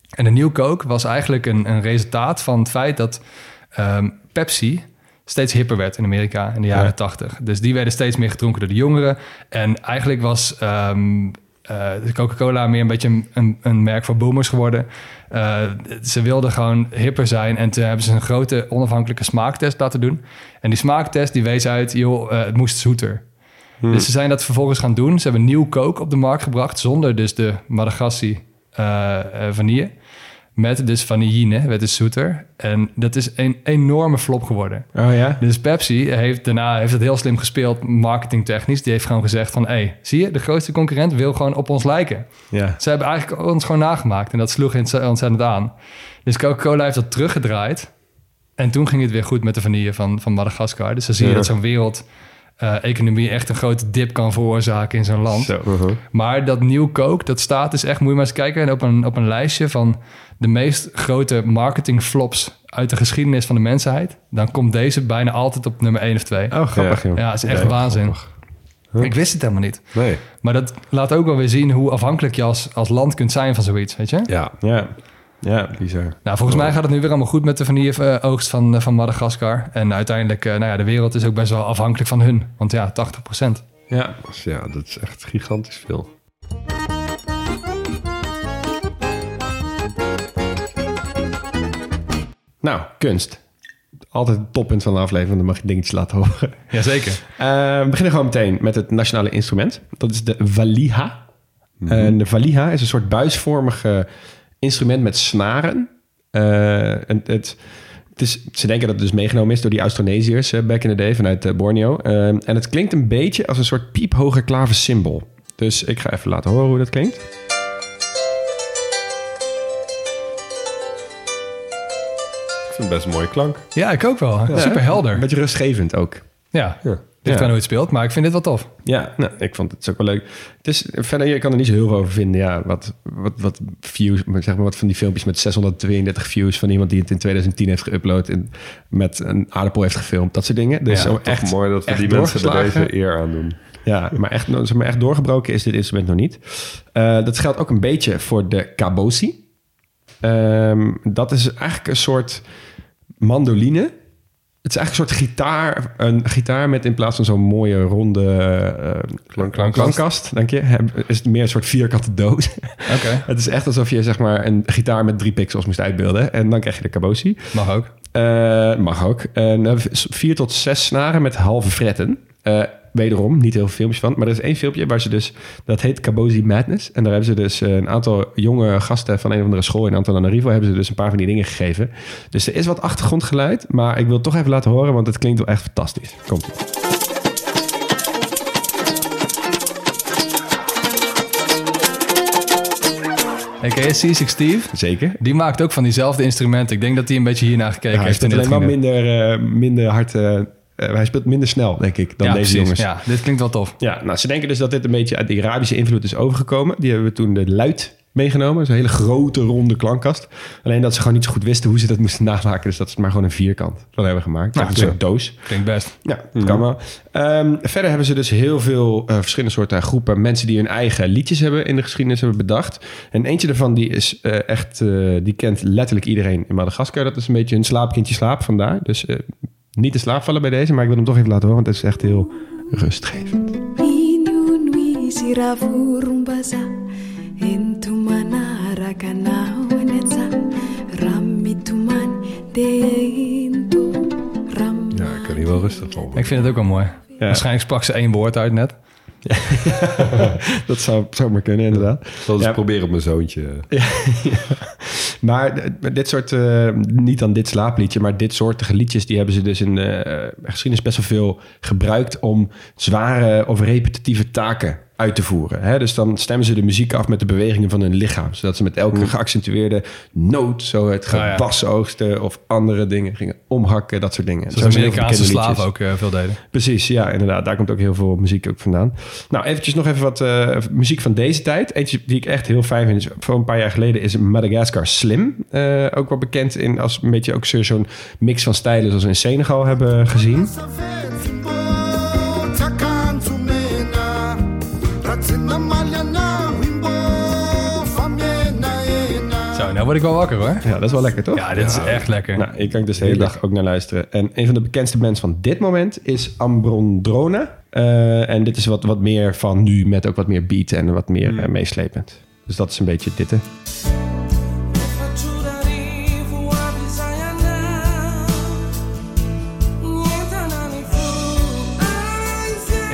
En de New Coke was eigenlijk een, een resultaat van het feit dat ehm, Pepsi steeds hipper werd in Amerika in de jaren Ja. 80. Dus die werden steeds meer gedronken door de jongeren. En eigenlijk was ehm, eh, Coca-Cola meer een beetje een, een, een merk voor boomers geworden. Eh, ze wilden gewoon hipper zijn en toen hebben ze een grote onafhankelijke smaaktest laten doen. En die smaaktest die wees uit, joh, eh, het moest zoeter. Dus ze zijn dat vervolgens gaan doen. Ze hebben nieuw Coke op de markt gebracht zonder dus de Madagassi vanille. Met dus vanilline, werd dus zoeter. En dat is een enorme flop geworden. Oh ja? Dus Pepsi heeft daarna heeft het heel slim gespeeld, marketingtechnisch. Die heeft gewoon gezegd van, hé, hey, zie je, de grootste concurrent wil gewoon op ons lijken. Ja. Ze hebben eigenlijk ons gewoon nagemaakt en dat sloeg ontze- ontzettend aan. Dus Coca-Cola heeft dat teruggedraaid. En toen ging het weer goed met de vanille van, van Madagaskar. Dus dan zie je Ja. dat zo'n wereld-economie echt een grote dip kan veroorzaken in zo'n land. Zo. uh-huh. Maar dat nieuw Coke, dat staat dus echt, moet je maar eens kijken op een, op een lijstje van de meest grote marketingflops uit de geschiedenis van de mensheid. Dan komt deze bijna altijd op nummer 1 of 2. Oh, grappig, joh. Ja, het is echt Oké. waanzin. Ik wist het helemaal niet. Nee. Maar dat laat ook wel weer zien hoe afhankelijk je als, als land kunt zijn van zoiets, weet je? Ja. Ja. Ja, bizar. Nou, volgens mij gaat het nu weer allemaal goed met de vanille-oogst van, eh, van Madagaskar. En uiteindelijk, eh, nou ja, de wereld is ook best wel afhankelijk van hun. Want ja, 80%. Ja. Dus ja, dat is echt gigantisch veel. Nou, kunst. Altijd het toppunt van de aflevering, dan mag je dingetjes laten horen. Jazeker. Eh, we beginnen gewoon meteen met het nationale instrument. Dat is de valiha. En de valiha is een soort buisvormige instrument met snaren. Eh, en het, het is, ze denken dat het dus meegenomen is door die Austronesiërs eh, back in the day vanuit eh, Borneo. En het klinkt een beetje als een soort piephoge klaversymbool. Dus ik ga even laten horen hoe dat klinkt. Ik vind het best een mooie klank. Ja, ik ook wel. Super helder. Een beetje rustgevend ook. Ja, Ja. Ligt Ja. aan hoe het speelt, maar ik vind dit wel tof. Ja, nou, ik vond het ook wel leuk. Het is, verder, je kan er niet zo heel veel over vinden. Ja, wat, wat, wat views, maar zeg maar wat van die filmpjes met 632 views van iemand die het in 2010 heeft geüpload en met een aardappel heeft gefilmd. Dat soort dingen. Dus Ja, zo Echt mooi dat we die mensen bij doorgeslagen. deze eer aan doen. Ja, maar echt, zeg maar echt doorgebroken is dit instrument nog niet. Eh, dat geldt ook een beetje voor de kabosi. Ehm, dat is eigenlijk een soort mandoline. Het is eigenlijk een soort gitaar. Een gitaar met in plaats van zo'n mooie ronde eh, Klankkast. klankkast, dank je. Is het meer een soort vierkante doos. Oké, het is echt alsof je zeg maar een gitaar met drie pixels moest uitbeelden. En dan krijg je de kabosi. mag ook. Eh, mag ook. En eh, vier tot zes snaren met halve fretten. Eh, wederom, niet heel veel filmpjes van. Maar er is één filmpje waar ze dus... Dat heet Kabosi Madness. En daar hebben ze dus eh, een aantal jonge gasten... van een of andere school in Antananarivo... hebben ze dus een paar van die dingen gegeven. Dus er is wat achtergrondgeluid. Maar ik wil het toch even laten horen... want het klinkt wel echt fantastisch. Komt ie. Hey, ken je Seasick Steve? Zeker. Die maakt ook van diezelfde instrumenten. Ik denk dat hij een beetje hiernaar gekeken Ja, hij heeft. speelt toen alleen doen. minder, eh, minder hard... eh, hij speelt minder snel, denk ik, dan ja, deze precies. jongens. Ja, dit klinkt wel tof. Ja, nou, ze denken dus dat dit een beetje uit de Arabische invloed is overgekomen. Die hebben we toen de luid meegenomen. Dat is een hele grote, ronde klankkast. Alleen dat ze gewoon niet zo goed wisten hoe ze dat moesten namaken. Dus dat is maar gewoon een vierkant. Dat hebben we gemaakt. Nou, een doos. Klinkt best. Ja, dat kan wel. Ehm, verder hebben ze dus heel veel eh, verschillende soorten groepen mensen die hun eigen liedjes hebben in de geschiedenis hebben bedacht. En eentje daarvan die is eh, echt, die kent letterlijk iedereen in Madagaskar. Dat is een beetje hun slaapkindje slaap vandaar. Dus niet te slaap vallen bij deze, maar ik wil hem toch even laten horen, want het is echt heel rustgevend. Ja, ik kan hier wel rustig van. Ik vind het ook wel mooi. Waarschijnlijk sprak ze één woord uit net. Dat zou, zou maar kunnen, inderdaad. Ik zal eens Ja. proberen op mijn zoontje. Maar dit soort, eh, niet dan dit slaapliedje, maar dit soortige liedjes, die hebben ze dus in de eh, geschiedenis best wel veel gebruikt om zware of repetitieve taken uit te voeren. Hè? Dus dan stemmen ze de muziek af met de bewegingen van hun lichaam, zodat ze met elke geaccentueerde noot zo het Ah, ja. gewas oogsten of andere dingen gingen omhakken, dat soort dingen. Zo Zoals Amerikaanse slaven ook eh, veel deden. Precies, ja, inderdaad. Daar komt ook heel veel muziek ook vandaan. Nou, eventjes nog even wat eh, muziek van deze tijd. Eentje die ik echt heel fijn vind, is voor een paar jaar geleden, is Madagascar Slim. Eh, ook wel bekend in als een beetje ook zo- zo'n mix van stijlen zoals we in Senegal hebben gezien. Zo, nou word ik wel wakker hoor. Ja, dat is wel lekker, toch? Ja, dit is echt lekker. Nou, hier kan ik dus de hele dag ook naar luisteren. En een van de bekendste bands van dit moment is Ambrondrona. Eh, en dit is wat, wat meer van nu met ook wat meer beat en wat meer eh, meeslepend. Dus dat is een beetje dit. hè.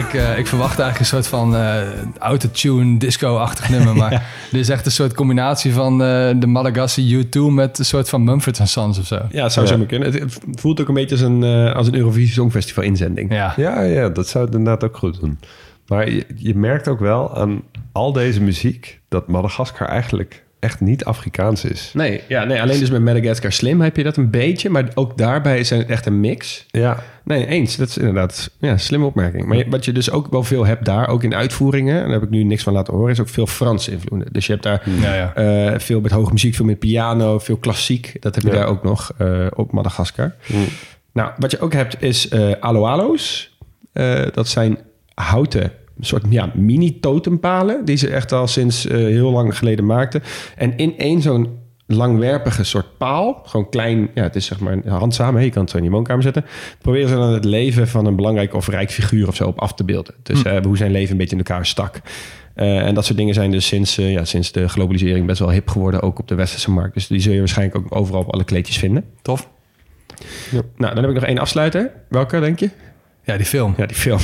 Ik, eh, ik verwacht eigenlijk een soort van eh autotune disco-achtig nummer. Maar dit is echt een soort combinatie van eh, de Malagasy U2 met een soort van Mumford Sons of zo. Ja, het zou zo maar kunnen. Het, het voelt ook een beetje als een, als een Eurovisie Songfestival inzending. Ja. Ja, ja, dat zou het inderdaad ook goed doen. Maar je, je merkt ook wel aan al deze muziek dat Madagaskar eigenlijk echt niet Afrikaans is. Nee, ja, nee, alleen dus met Madagascar Slim heb je dat een beetje. Maar ook daarbij is het echt een mix. Ja, Nee, eens. Dat is inderdaad ja, slimme opmerking. Maar je- wat je dus ook wel veel hebt daar, ook in uitvoeringen... en daar heb ik nu niks van laten horen... is ook veel Franse invloeden. Dus je hebt daar Ja, ja. eh, veel met hoge muziek, veel met piano... veel klassiek. Dat heb je Ja. daar ook nog eh, op Madagaskar. Nou, wat je ook hebt is eh aloalo's. Dat zijn houten soort ja, mini-totempalen... die ze echt al sinds eh, heel lang geleden maakten. En in één zo'n langwerpige soort paal... gewoon klein, ja, het is zeg maar handzaam... hè, je kan het zo in je woonkamer zetten... proberen ze dan het leven van een belangrijk of rijk figuur of zo op af te beelden. Dus eh, hoe zijn leven een beetje in elkaar stak. Eh, en dat soort dingen zijn dus sinds, ja, sinds de globalisering best wel hip geworden... ook op de westerse markt. Dus die zul je waarschijnlijk ook overal op alle kleedjes vinden. Tof. Nou, dan heb ik nog één afsluiter. Welke, denk je? Ja, die film. Ja, die film.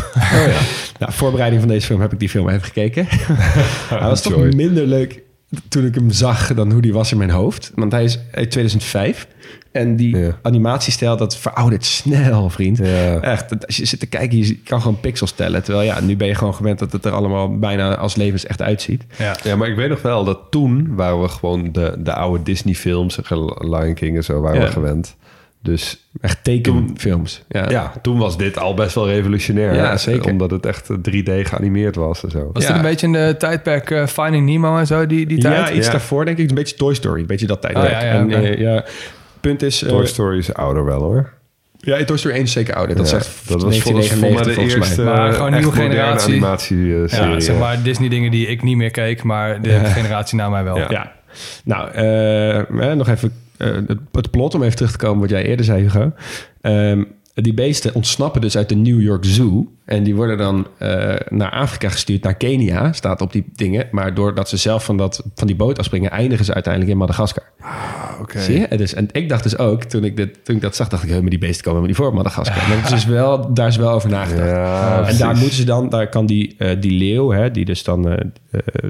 nou, voorbereiding van deze film heb ik die film even gekeken. Hij was toch minder leuk toen ik hem zag dan hoe die was in mijn hoofd. Want hij is uit 2005. En die Ja. animatiestijl, dat veroudert snel, vriend. Ja. Echt, als je zit te kijken, je kan gewoon pixels tellen. Terwijl ja, nu ben je gewoon gewend dat het er allemaal bijna als levens echt uitziet. Ja. Ja, maar ik weet nog wel dat toen waren we gewoon de, de oude Disney-films, Lion King en zo, waren Ja. we gewend. Dus Echt tekenfilms. Ja. ja, toen was dit al best wel revolutionair. Ja, hè? zeker. Omdat het echt 3D geanimeerd was en zo. Was Ja. dit een beetje in de tijdperk eh, Finding Nemo en zo, die, die tijd? Ja, iets Ja. daarvoor denk ik. Een beetje Toy Story. Een beetje dat tijdperk. Oh, ja, ja, en, eh, ja, punt is... eh, Toy Story is ouder wel hoor. ja, Toy Story 1 is zeker ouder. Dat Ja, echt dat was volgens, volgens mij 1999 de eerste Maar gewoon nieuwe generatie. animatieserie. Ja, zeg maar Disney dingen die ik niet meer keek, maar de generatie na mij wel. Ja. Ja. Nou, eh, eh, nog even eh, het, het plot om even terug te komen wat jij eerder zei, Hugo. Ehm, die beesten ontsnappen dus uit de New York Zoo. En die worden dan eh, naar Afrika gestuurd, naar Kenia, staat op die dingen. Maar doordat ze zelf van, dat, van die boot afspringen, eindigen ze uiteindelijk in Madagaskar. Oké. Zie je? En Dus, en ik dacht dus ook, toen ik, dit, toen ik dat zag, dacht ik, "Hé, maar die beesten komen helemaal niet voor Madagaskar. Maar het is dus wel, daar is wel over nagedacht. Ja, en precies. daar moeten ze dan, daar kan die, eh, die leeuw, hè, die dus dan eh,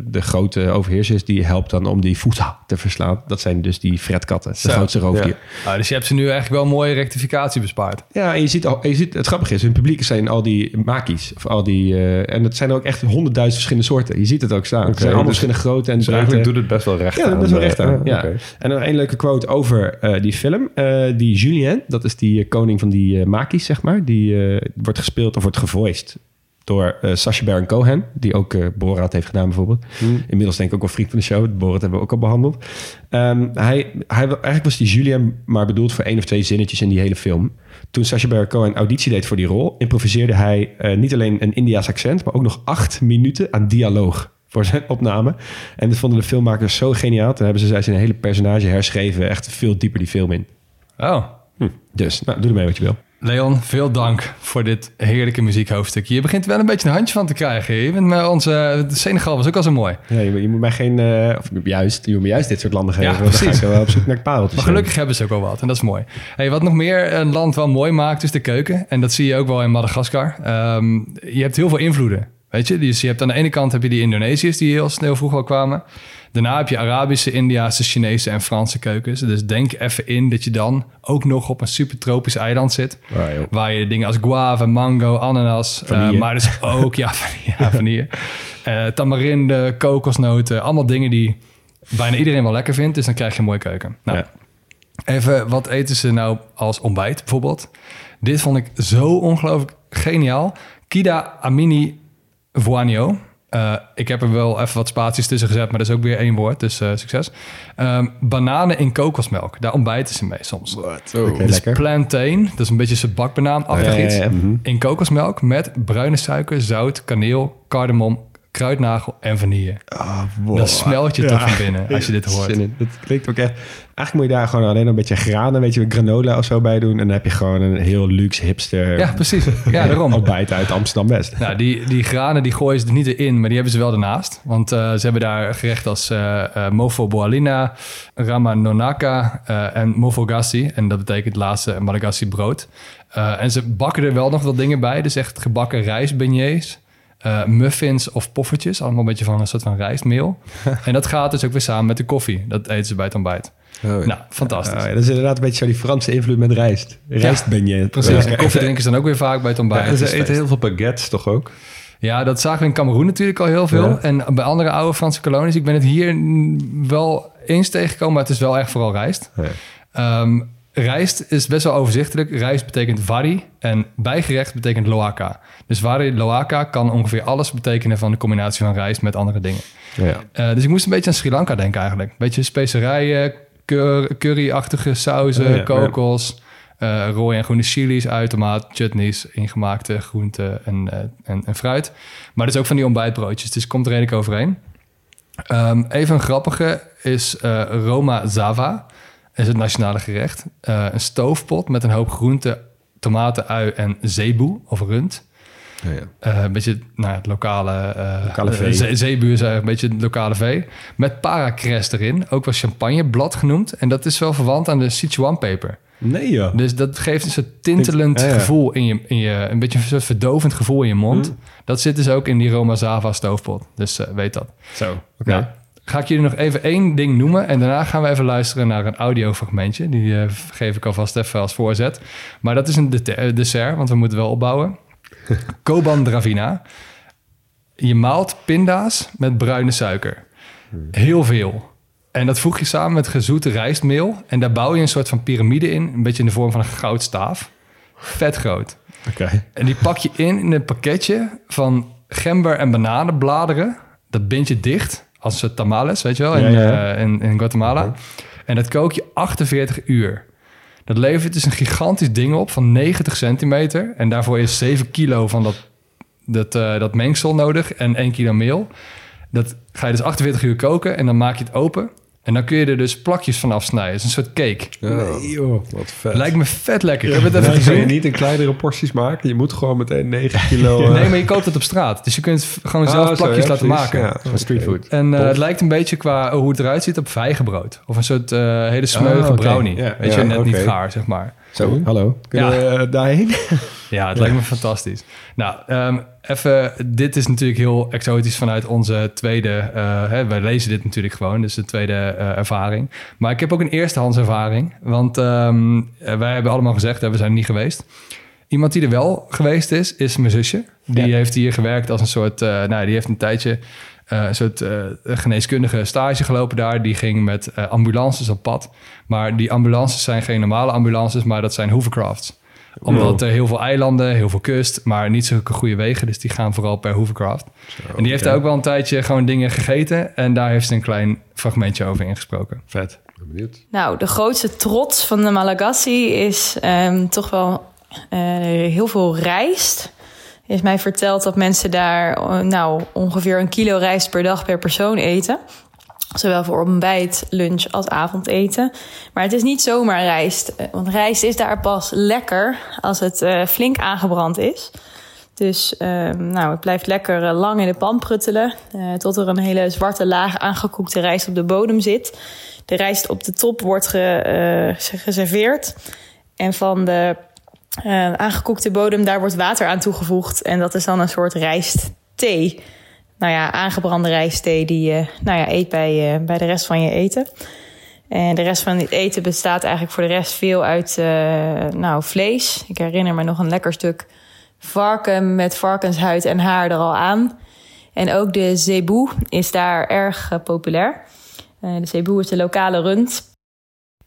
de grote overheerser is, die helpt dan om die voeta te verslaan. Dat zijn dus die fretkatten, de Zo. grootste roofdier. Ah, dus je hebt ze nu eigenlijk wel een mooie rectificatie bespaard. Ja, en je ziet, al, je ziet het grappige is, hun publiek zijn al die makies. Of al die, eh, en het zijn er ook echt honderdduizend verschillende soorten. Je ziet het ook staan. het zijn allemaal dus- verschillende grootte en Dus eigenlijk doet het best wel recht Ja, aan. dat is wel de- recht aan. Ah, ja. En nog één leuke quote over eh, die film. Eh, die Julien, dat is die eh, koning van die eh makies, zeg maar. Die eh, wordt gespeeld of wordt gevoiced door eh Sacha Baron Cohen. Die ook eh Borat heeft gedaan bijvoorbeeld. Inmiddels denk ik ook wel vriend van de show. Borat hebben we ook al behandeld. Ehm, hij, hij, eigenlijk was die Julien maar bedoeld voor één of twee zinnetjes in die hele film. Toen Sacha Baron Cohen auditie deed voor die rol... improviseerde hij eh, niet alleen een Indiaas accent... maar ook nog acht minuten aan dialoog voor zijn opname. En dat vonden de filmmakers zo geniaal. Toen hebben ze zijn hele personage herschreven. Echt veel dieper die film in. Oh, Dus, nou, doe ermee wat je wil. Leon, veel dank voor dit heerlijke muziekhoofdstuk. Je begint er wel een beetje een handje van te krijgen. Je bent met onze de Senegal was ook al zo mooi. Ja, je, moet- je moet mij geen... eh, of juist, je moet me juist dit soort landen geven. Ja, ga precies. ik wel op zoek naar pareltjes. Maar gelukkig hebben ze ook wel wat en dat is mooi. Hey, wat nog meer een land wel mooi maakt is de keuken. En dat zie je ook wel in Madagaskar. Ehm, je hebt heel veel invloeden. Weet je, dus je hebt aan de ene kant heb je die Indonesiërs die heel snel vroeg al kwamen. Daarna heb je Arabische, Indiaanse, Chinese en Franse keukens. Dus denk even in dat je dan ook nog op een super tropisch eiland zit. Ah, waar je dingen als guava, mango, ananas, eh, maar dus ook ja, vanille, ja, vanille. Eh, tamarinde, kokosnoten, allemaal dingen die bijna iedereen wel lekker vindt. Dus dan krijg je een mooie keuken. Nou, Ja. Even, wat eten ze nou als ontbijt bijvoorbeeld? Dit vond ik zo ongelooflijk geniaal. Kida Amini Voanio. Eh, ik heb er wel even wat spaties tussen gezet, maar dat is ook weer één woord, dus eh, succes. Ehm, bananen in kokosmelk, daar ontbijten ze mee soms. Oké, Dus lekker. plantain, dat is een beetje zijn bakbanaan Ja, ja, iets. ja. Mhm. In kokosmelk met bruine suiker, zout, kaneel, cardamom, kruidnagel en vanille. Oh, wow. Dat smelt je toch van binnen als je dit hoort. Dat klinkt ook echt... Eigenlijk moet je daar gewoon alleen een beetje granen, weet je, granola of zo bij doen. En dan heb je gewoon een heel luxe hipster Ja, precies. Ja, daarom. ontbijt uit Amsterdam-West. Nou, die, die granen die gooien ze er niet in, maar die hebben ze wel ernaast. Want eh, ze hebben daar gerechten als eh, mofo boalina, rama nonaka eh, en mofogassi. En dat betekent laatste Malagasy brood. En ze bakken er wel nog wat dingen bij. Dus echt gebakken rijstbeignets, eh, muffins of poffertjes. Allemaal een beetje van een soort van rijstmeel. en dat gaat dus ook weer samen met de koffie. Dat eten ze bij het ontbijt. Nou, fantastisch. Oh, ja, dat is inderdaad een beetje zo die Franse invloed met rijst. Rijst ben je. Precies. En koffie drinken ze dan ook weer vaak bij het ontbijt. en ze is eten feest. heel veel baguettes toch ook? Ja, dat zagen we in Cameroen natuurlijk al heel veel. Ja. En bij andere oude Franse kolonies. Ik ben het hier wel eens tegengekomen, maar het is wel echt vooral rijst. Ja. Rijst is best wel overzichtelijk. Rijst betekent wari en bijgerecht betekent loaka. Dus wari loaka kan ongeveer alles betekenen van de combinatie van rijst met andere dingen. Ja. Eh, dus ik moest een beetje aan Sri Lanka denken eigenlijk. Beetje specerijen, cur- curry-achtige sauzen, Oh ja, kokos, eh rode en groene chilies, uit, tomaat, chutneys, ingemaakte groenten en, eh, en, en fruit. Maar dus ook van die ontbijtbroodjes, dus het komt er redelijk overheen. Ehm, even een grappige is Roma Zava, is het nationale gerecht. Eh, een stoofpot met een hoop groenten, tomaten, ui en zeeboe of rund. Ja, ja. Eh, een beetje nou, het lokale, eh Lokale vee. ze- zeebuur is een beetje het lokale vee. Met paracres erin, ook wel champagneblad genoemd. En dat is wel verwant aan de Sichuan-peper. Nee joh. Dus dat geeft een soort tintelend Ja, gevoel in je, in je... Een beetje een soort verdovend gevoel in je mond. Hm. Dat zit dus ook in die Roma Zava stoofpot. Dus weet dat. Zo, oké. Ga ik jullie nog even één ding noemen. En daarna gaan we even luisteren naar een audiofragmentje. Die eh, geef ik alvast even als voorzet. Maar dat is een eh, dessert, want we moeten wel opbouwen. Koban Dravina. Je maalt pinda's met bruine suiker. Heel veel. En dat voeg je samen met gezoete rijstmeel. En daar bouw je een soort van piramide in. Een beetje in de vorm van een goudstaaf. Vet groot. Oké. En die pak je in in een pakketje van gember en bananenbladeren. Dat bind je dicht als tamales, weet je wel, in, Ja, ja. eh, in, in Guatemala. En dat kook je 48 uur. Dat levert dus een gigantisch ding op van 90 centimeter. En daarvoor is 7 kilo van dat, dat, eh, dat mengsel nodig en 1 kilo meel. Dat ga je dus 48 uur koken en dan maak je het open. En dan kun je er dus plakjes van afsnijden. Het is een soort cake. Nee joh, wat vet. Lijkt me vet lekker. Ik heb het even Dan kun je gezien. niet in kleinere porties maken. Je moet gewoon meteen 9 kilo... eh, Nee, maar je koopt het op straat. Dus je kunt gewoon zelf ah, zo, plakjes ja, laten precies. maken. Ja, Van streetfood. En eh, het lijkt een beetje qua hoe het eruit ziet op vijgenbrood. Of een soort eh, hele smeuige Ah, oké. brownie. Ja, Weet ja, je, net niet gaar, zeg maar. Zo, hallo. Kunnen Ja. we eh, daarheen? Ja, het lijkt me fantastisch. Nou, ehm, even, dit is natuurlijk heel exotisch vanuit onze tweede... eh, hè, wij lezen dit natuurlijk gewoon, dus de tweede eh, ervaring. Maar ik heb ook een eerstehands ervaring. Want ehm, eh, wij hebben allemaal gezegd, hè, we zijn er niet geweest. Iemand die er wel geweest is, is mijn zusje. Die Ja. heeft hier gewerkt als een soort... nou, die heeft een tijdje een soort geneeskundige stage gelopen daar. Die ging met ambulances op pad. Maar die ambulances zijn geen normale ambulances, maar dat zijn hovercrafts. Omdat er heel veel eilanden, heel veel kust, maar niet zulke goede wegen. Dus die gaan vooral per hovercraft. en die heeft daar ook wel een tijdje gewoon dingen gegeten. En daar heeft ze een klein fragmentje over ingesproken. Vet. ben benieuwd. Nou, de grootste trots van de Malagasy is ehm, toch wel eh, heel veel rijst. Is mij verteld dat mensen daar eh, nou, ongeveer een kilo rijst per dag per persoon eten. Zowel voor ontbijt, lunch als avondeten. Maar het is niet zomaar rijst. eh, Want rijst is daar pas lekker als het eh, flink aangebrand is. Dus ehm, nou, het blijft lekker eh, lang in de pan pruttelen. tot er een hele zwarte laag aangekoekte rijst op de bodem zit. De rijst op de top wordt ge, geserveerd. En van de aangekoekte bodem, daar wordt water aan toegevoegd. En dat is dan een soort rijstthee. Nou ja, aangebrande rijstthee die je nou ja, eet bij, eh, bij de rest van je eten. En de rest van het eten bestaat eigenlijk voor de rest veel uit eh, nou, vlees. Ik herinner me nog een lekker stuk varken met varkenshuid en haar er al aan. En ook de zeeboe is daar erg eh, populair. De zeeboe is de lokale rund.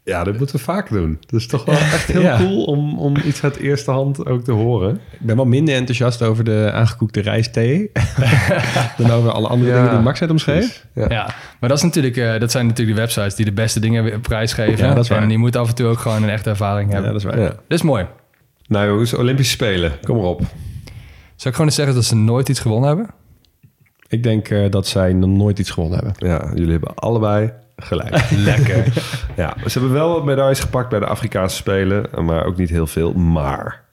Ja, dat moeten we vaak doen. Dat is toch wel echt heel Ja. cool om, om iets uit eerste hand ook te horen. Ik ben wel minder enthousiast over de aangekoekte rijstthee dan over alle andere Ja, dingen die Max net omschreef. Ja. Ja, maar dat, is natuurlijk, eh, dat zijn natuurlijk de websites die de beste dingen prijsgeven. Ja, dat is waar. En die moeten af en toe ook gewoon een echte ervaring Ja, hebben. dat is waar. Ja. Dat is mooi. Nou jongens, Olympische Spelen. Kom maar op. Zou ik gewoon eens zeggen dat ze nooit iets gewonnen hebben? Ik denk eh, dat zij nog nooit iets gewonnen hebben. Ja, jullie hebben allebei gelijk. Lekker. Ja, ze hebben wel wat medailles gepakt bij de Afrikaanse Spelen, maar ook niet heel veel. Maar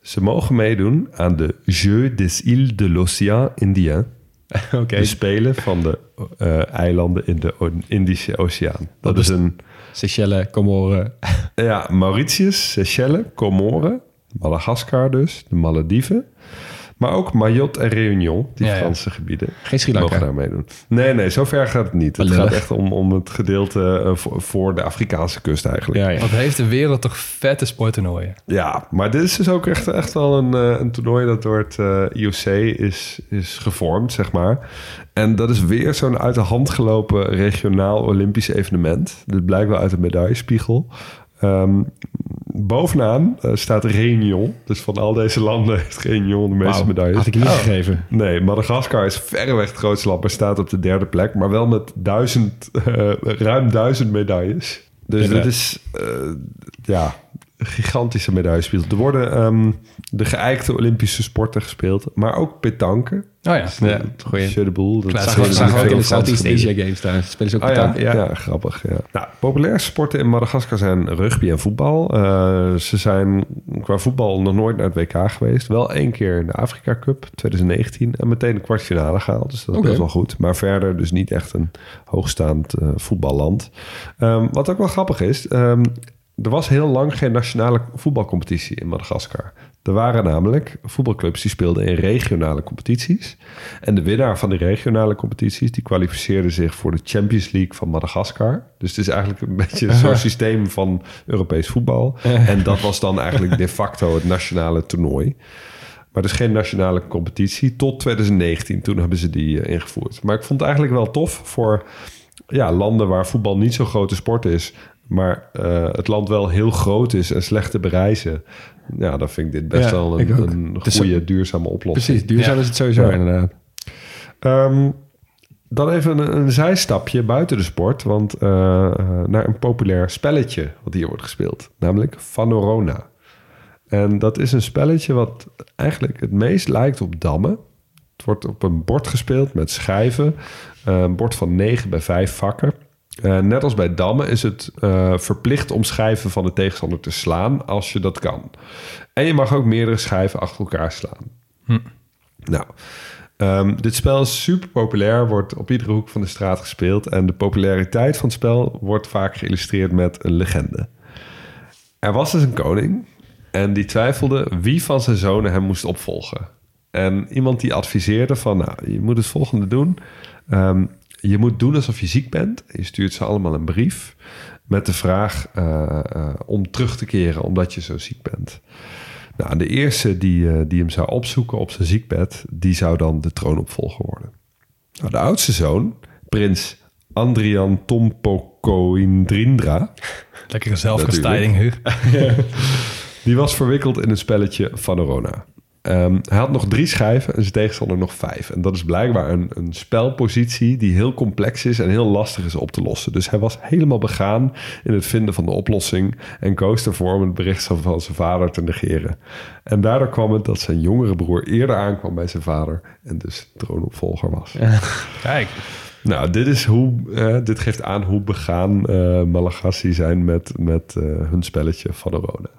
ze mogen meedoen aan de Jeux des Îles de l'Océan Indien. Oké. De Spelen van de eh, eilanden in de Indische Oceaan. Dat, is een... Seychelles, Comoren. Ja, Mauritius, Seychelles, Comoren, Madagaskar dus, de Malediven. Maar ook Mayotte en Réunion, die Ja, ja. Franse gebieden. Geen Sri Lanka. Mogen daar meedoen. Nee, nee, zover gaat het niet. Het gaat echt om, om het gedeelte eh, voor, de Afrikaanse kust eigenlijk. Ja, ja. Wat heeft de wereld toch vette sporttoernooien? Ja, maar dit is dus ook echt, echt wel een, eh, een toernooi dat door het eh, IOC is, is gevormd, zeg maar. En dat is weer zo'n uit de hand gelopen regionaal Olympisch evenement. Dit blijkt wel uit de medaillespiegel. Ehm, bovenaan eh, staat Réunion. Dus van al deze landen heeft Réunion de meeste Wauw, medailles. Had ik niet gegeven. Nee, Madagaskar is verreweg het grootste land, maar staat op de derde plek. Maar wel met duizend, eh, ruim duizend medailles. Dus dit is, eh, ja, gigantische medaillespiegel. Er worden ehm, de geëikte Olympische sporten gespeeld, maar ook petanque. Oh ja. Ja, goeie. Boule. Dat zag- zag ook in de Southeast. Asia Games daar. Spelen ze ook Oh ja, petanque. ja. grappig. Ja. Nou, populaire sporten in Madagaskar zijn rugby en voetbal. Eh, ze zijn qua voetbal nog nooit naar het WK geweest. Wel één keer in de Afrika Cup 2019 en meteen de kwartfinale gehaald. Dus dat is best wel goed. Maar verder dus niet echt een hoogstaand eh, voetballand. Ehm, wat ook wel grappig is, ehm, er was heel lang geen nationale voetbalcompetitie in Madagaskar. Er waren namelijk voetbalclubs die speelden in regionale competities. En de winnaar van die regionale competities... die kwalificeerde zich voor de Champions League van Madagaskar. Dus het is eigenlijk een beetje soort systeem van Europees voetbal. En dat was dan eigenlijk de facto het nationale toernooi. Maar dus geen nationale competitie tot 2019. Toen hebben ze die eh, ingevoerd. Maar ik vond het eigenlijk wel tof voor ja, landen waar voetbal niet zo'n grote sport is... maar eh, het land wel heel groot is en slecht te bereizen. Ja, dan vind ik dit best Ja, wel een, een goede, duurzame oplossing. Precies, duurzaam Ja. is het sowieso Ja. inderdaad. Ehm, dan even een, een zijstapje buiten de sport. Want eh, eh, naar een populair spelletje wat hier wordt gespeeld. Namelijk Fanorona. En dat is een spelletje wat eigenlijk het meest lijkt op dammen. Het wordt op een bord gespeeld met schijven. Een bord van 9 bij 5 vakken. Eh, net als bij dammen is het eh, verplicht om schijven van de tegenstander te slaan als je dat kan. En je mag ook meerdere schijven achter elkaar slaan. Nou, ehm, dit spel is super populair, wordt op iedere hoek van de straat gespeeld. En de populariteit van het spel wordt vaak geïllustreerd met een legende. Er was dus een koning en die twijfelde wie van zijn zonen hem moest opvolgen. En iemand die adviseerde van, nou, je moet het volgende doen. Ehm, je moet doen alsof je ziek bent. Je stuurt ze allemaal een brief met de vraag eh, eh, om terug te keren omdat je zo ziek bent. Nou, de eerste die, eh, die hem zou opzoeken op zijn ziekbed, die zou dan de troonopvolger worden. Nou, de oudste zoon, prins Andrian Tompokoindrindra, Lekkere zelfkastijding, Huug. die was verwikkeld in een spelletje van Arona. Ehm, hij had nog drie schijven en zijn tegenstander nog vijf. En dat is blijkbaar een, een spelpositie die heel complex is en heel lastig is op te lossen. Dus hij was helemaal begaan in het vinden van de oplossing en koos ervoor om het bericht van zijn vader te negeren. En daardoor kwam het dat zijn jongere broer eerder aankwam bij zijn vader en dus troonopvolger was. Kijk, Nou, dit, is hoe, eh, dit geeft aan hoe begaan eh Malagasy zijn met, met eh, hun spelletje van Arona.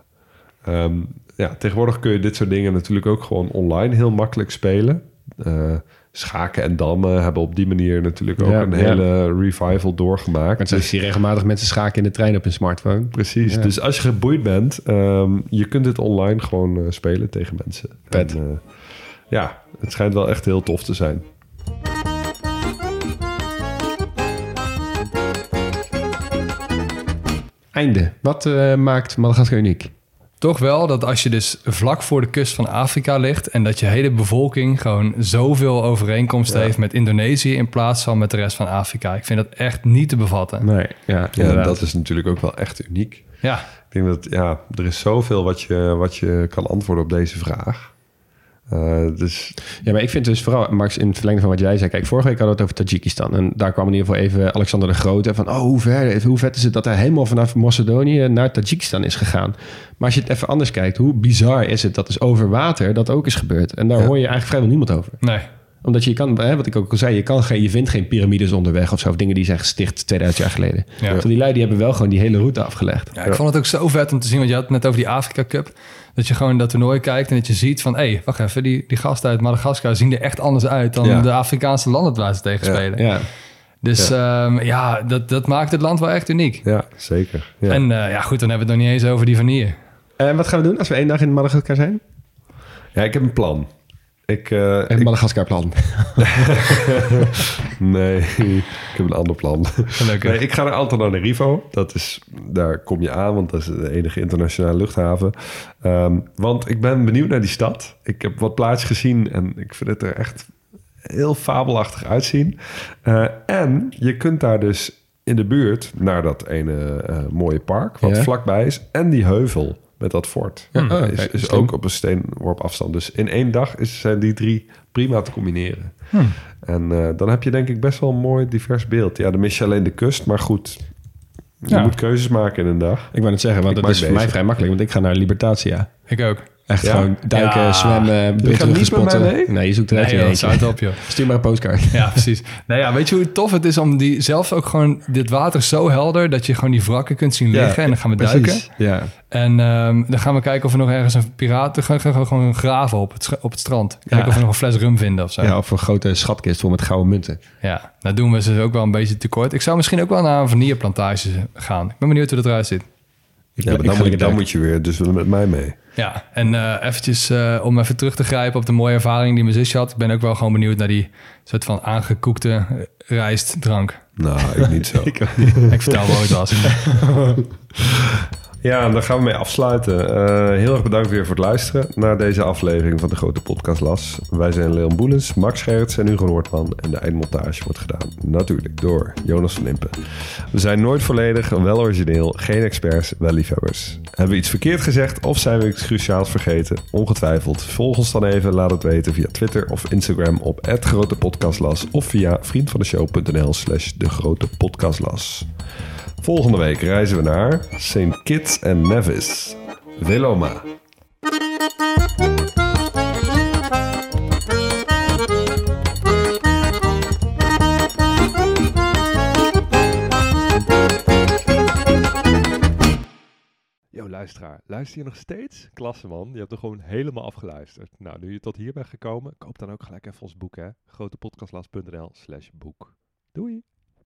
Ehm, ja, tegenwoordig kun je dit soort dingen natuurlijk ook gewoon online heel makkelijk spelen. Eh, schaken en dammen hebben op die manier natuurlijk ook Ja, een ja. hele revival doorgemaakt. Maar zo zie je regelmatig mensen schaken in de trein op hun smartphone. Precies. Ja. Dus als je geboeid bent, ehm, je kunt dit online gewoon eh, spelen tegen mensen. Vet. En, eh, ja, het schijnt wel echt heel tof te zijn. Einde. Wat maakt Madagaskar uniek? Toch wel dat als je dus vlak voor de kust van Afrika ligt... en dat je hele bevolking gewoon zoveel overeenkomst Ja. heeft met Indonesië... in plaats van met de rest van Afrika. Ik vind dat echt niet te bevatten. Nee, ja, Ja, dat is natuurlijk ook wel echt uniek. Ja, Ik denk dat ja, er is zoveel wat je, wat je kan antwoorden op deze vraag. Eh, dus Ja, maar ik vind dus vooral, Max, in het verlengde van wat jij zei... Kijk, vorige week hadden we het over Tajikistan. En daar kwam in ieder geval even Alexander de Grote van... oh, hoe, ver, hoe vet is het dat hij helemaal vanaf Macedonië naar Tajikistan is gegaan. Maar als je het even anders kijkt... hoe bizar is het dat dus over water dat ook is gebeurd. En daar Ja. hoor je eigenlijk vrijwel niemand over. nee. Omdat je kan, hè, wat ik ook al zei, je, kan geen, je vindt geen piramides onderweg of zo. Of dingen die zijn gesticht 2000 jaar geleden. Ja. Die lui die hebben wel gewoon die hele route afgelegd. Ja, ik vond het ook zo vet om te zien, want je had het net over die Afrika Cup. Dat je gewoon dat toernooi kijkt en dat je ziet van... hé, hey, wacht even, die, die gasten uit Madagaskar zien er echt anders uit... dan Ja. de Afrikaanse landen waar ze tegen spelen. Ja. Dus ja, ja dat, dat maakt het land wel echt uniek. Ja, zeker. Ja. En eh, ja, goed, dan hebben we het nog niet eens over die van hier. En wat gaan we doen als we één dag in Madagaskar zijn? ja, ik heb een plan. Ik, eh, Een ik- Madagaskar plan. nee, ik heb een ander plan. Gelukkig. Nee, ik ga naar Antananarivo. Dat is, daar kom je aan, want dat is de enige internationale luchthaven. Ehm, want ik ben benieuwd naar die stad. Ik heb wat plaatjes gezien en ik vind het er echt heel fabelachtig uitzien. Eh, en je kunt daar dus in de buurt naar dat ene eh, mooie park, wat Ja. vlakbij is, en die heuvel met dat fort. Ja, oh, is, is ook op een steenworp afstand. Dus in één dag is, zijn die drie prima te combineren. En eh, dan heb je denk ik best wel een mooi divers beeld. Ja, dan mis je alleen de kust, maar goed. Je Ja. moet keuzes maken in een dag. Ik wou net zeggen, want Ik dat is voor mij vrij makkelijk. Want ik ga naar Libertatia. Ik ook. Echt Ja? gewoon duiken, Ja. zwemmen, Je gaat bruggen niet met mij spotten. mee? Nee, je zoekt Nee, in joh, eentje. zout op, joh. Stuur maar een postkaart. Ja, precies. Nou ja, weet je hoe tof het is om die zelf ook gewoon... Dit water is zo helder dat je gewoon die wrakken kunt zien liggen. en dan gaan we duiken. Ja. En ehm, dan gaan we kijken of we nog ergens een piraat... gaan gaan we gewoon graven op het, sch- op het strand. Kijken Ja. of we nog een fles rum vinden of zo. ja, of een grote schatkist vol met gouden munten. Ja, nou doen we ze ook wel een beetje tekort. Ik zou misschien ook wel naar een vanilleplantage gaan. Ik ben benieuwd hoe dat eruit ziet. Ik, Ja, maar ik dan, dan moet je weer dus met mij mee. Ja, en eh, eventjes eh, om even terug te grijpen op de mooie ervaring die mijn zusje had. Ik ben ook wel gewoon benieuwd naar die soort van aangekoekte eh, rijstdrank. Nou, ik niet zo. Ik vertel wel hoe het was. Ja, dan gaan we mee afsluiten. Eh, heel erg bedankt weer voor het luisteren naar deze aflevering van de Grote Podcast Las. Wij zijn Leon Boelens, Max Gerrits en Hugo Noordman. En de eindmontage wordt gedaan natuurlijk door Jonas van Impen. We zijn nooit volledig, wel origineel, geen experts, wel liefhebbers. Hebben we iets verkeerd gezegd of zijn we iets cruciaals vergeten? Ongetwijfeld. Volg ons dan even, laat het weten via Twitter of Instagram op @grotepodcastlas of via vriendvandeshow.nl slash de grote podcastlas. Volgende week reizen we naar St. Kitts en Nevis. Veloma. Yo, luisteraar. Luister je nog steeds? Klasse, man. Je hebt er gewoon helemaal afgeluisterd. Nou, nu je tot hier bent gekomen, koop dan ook gelijk even ons boek, hè. grotepodcastlas.nl slash boek. Doei!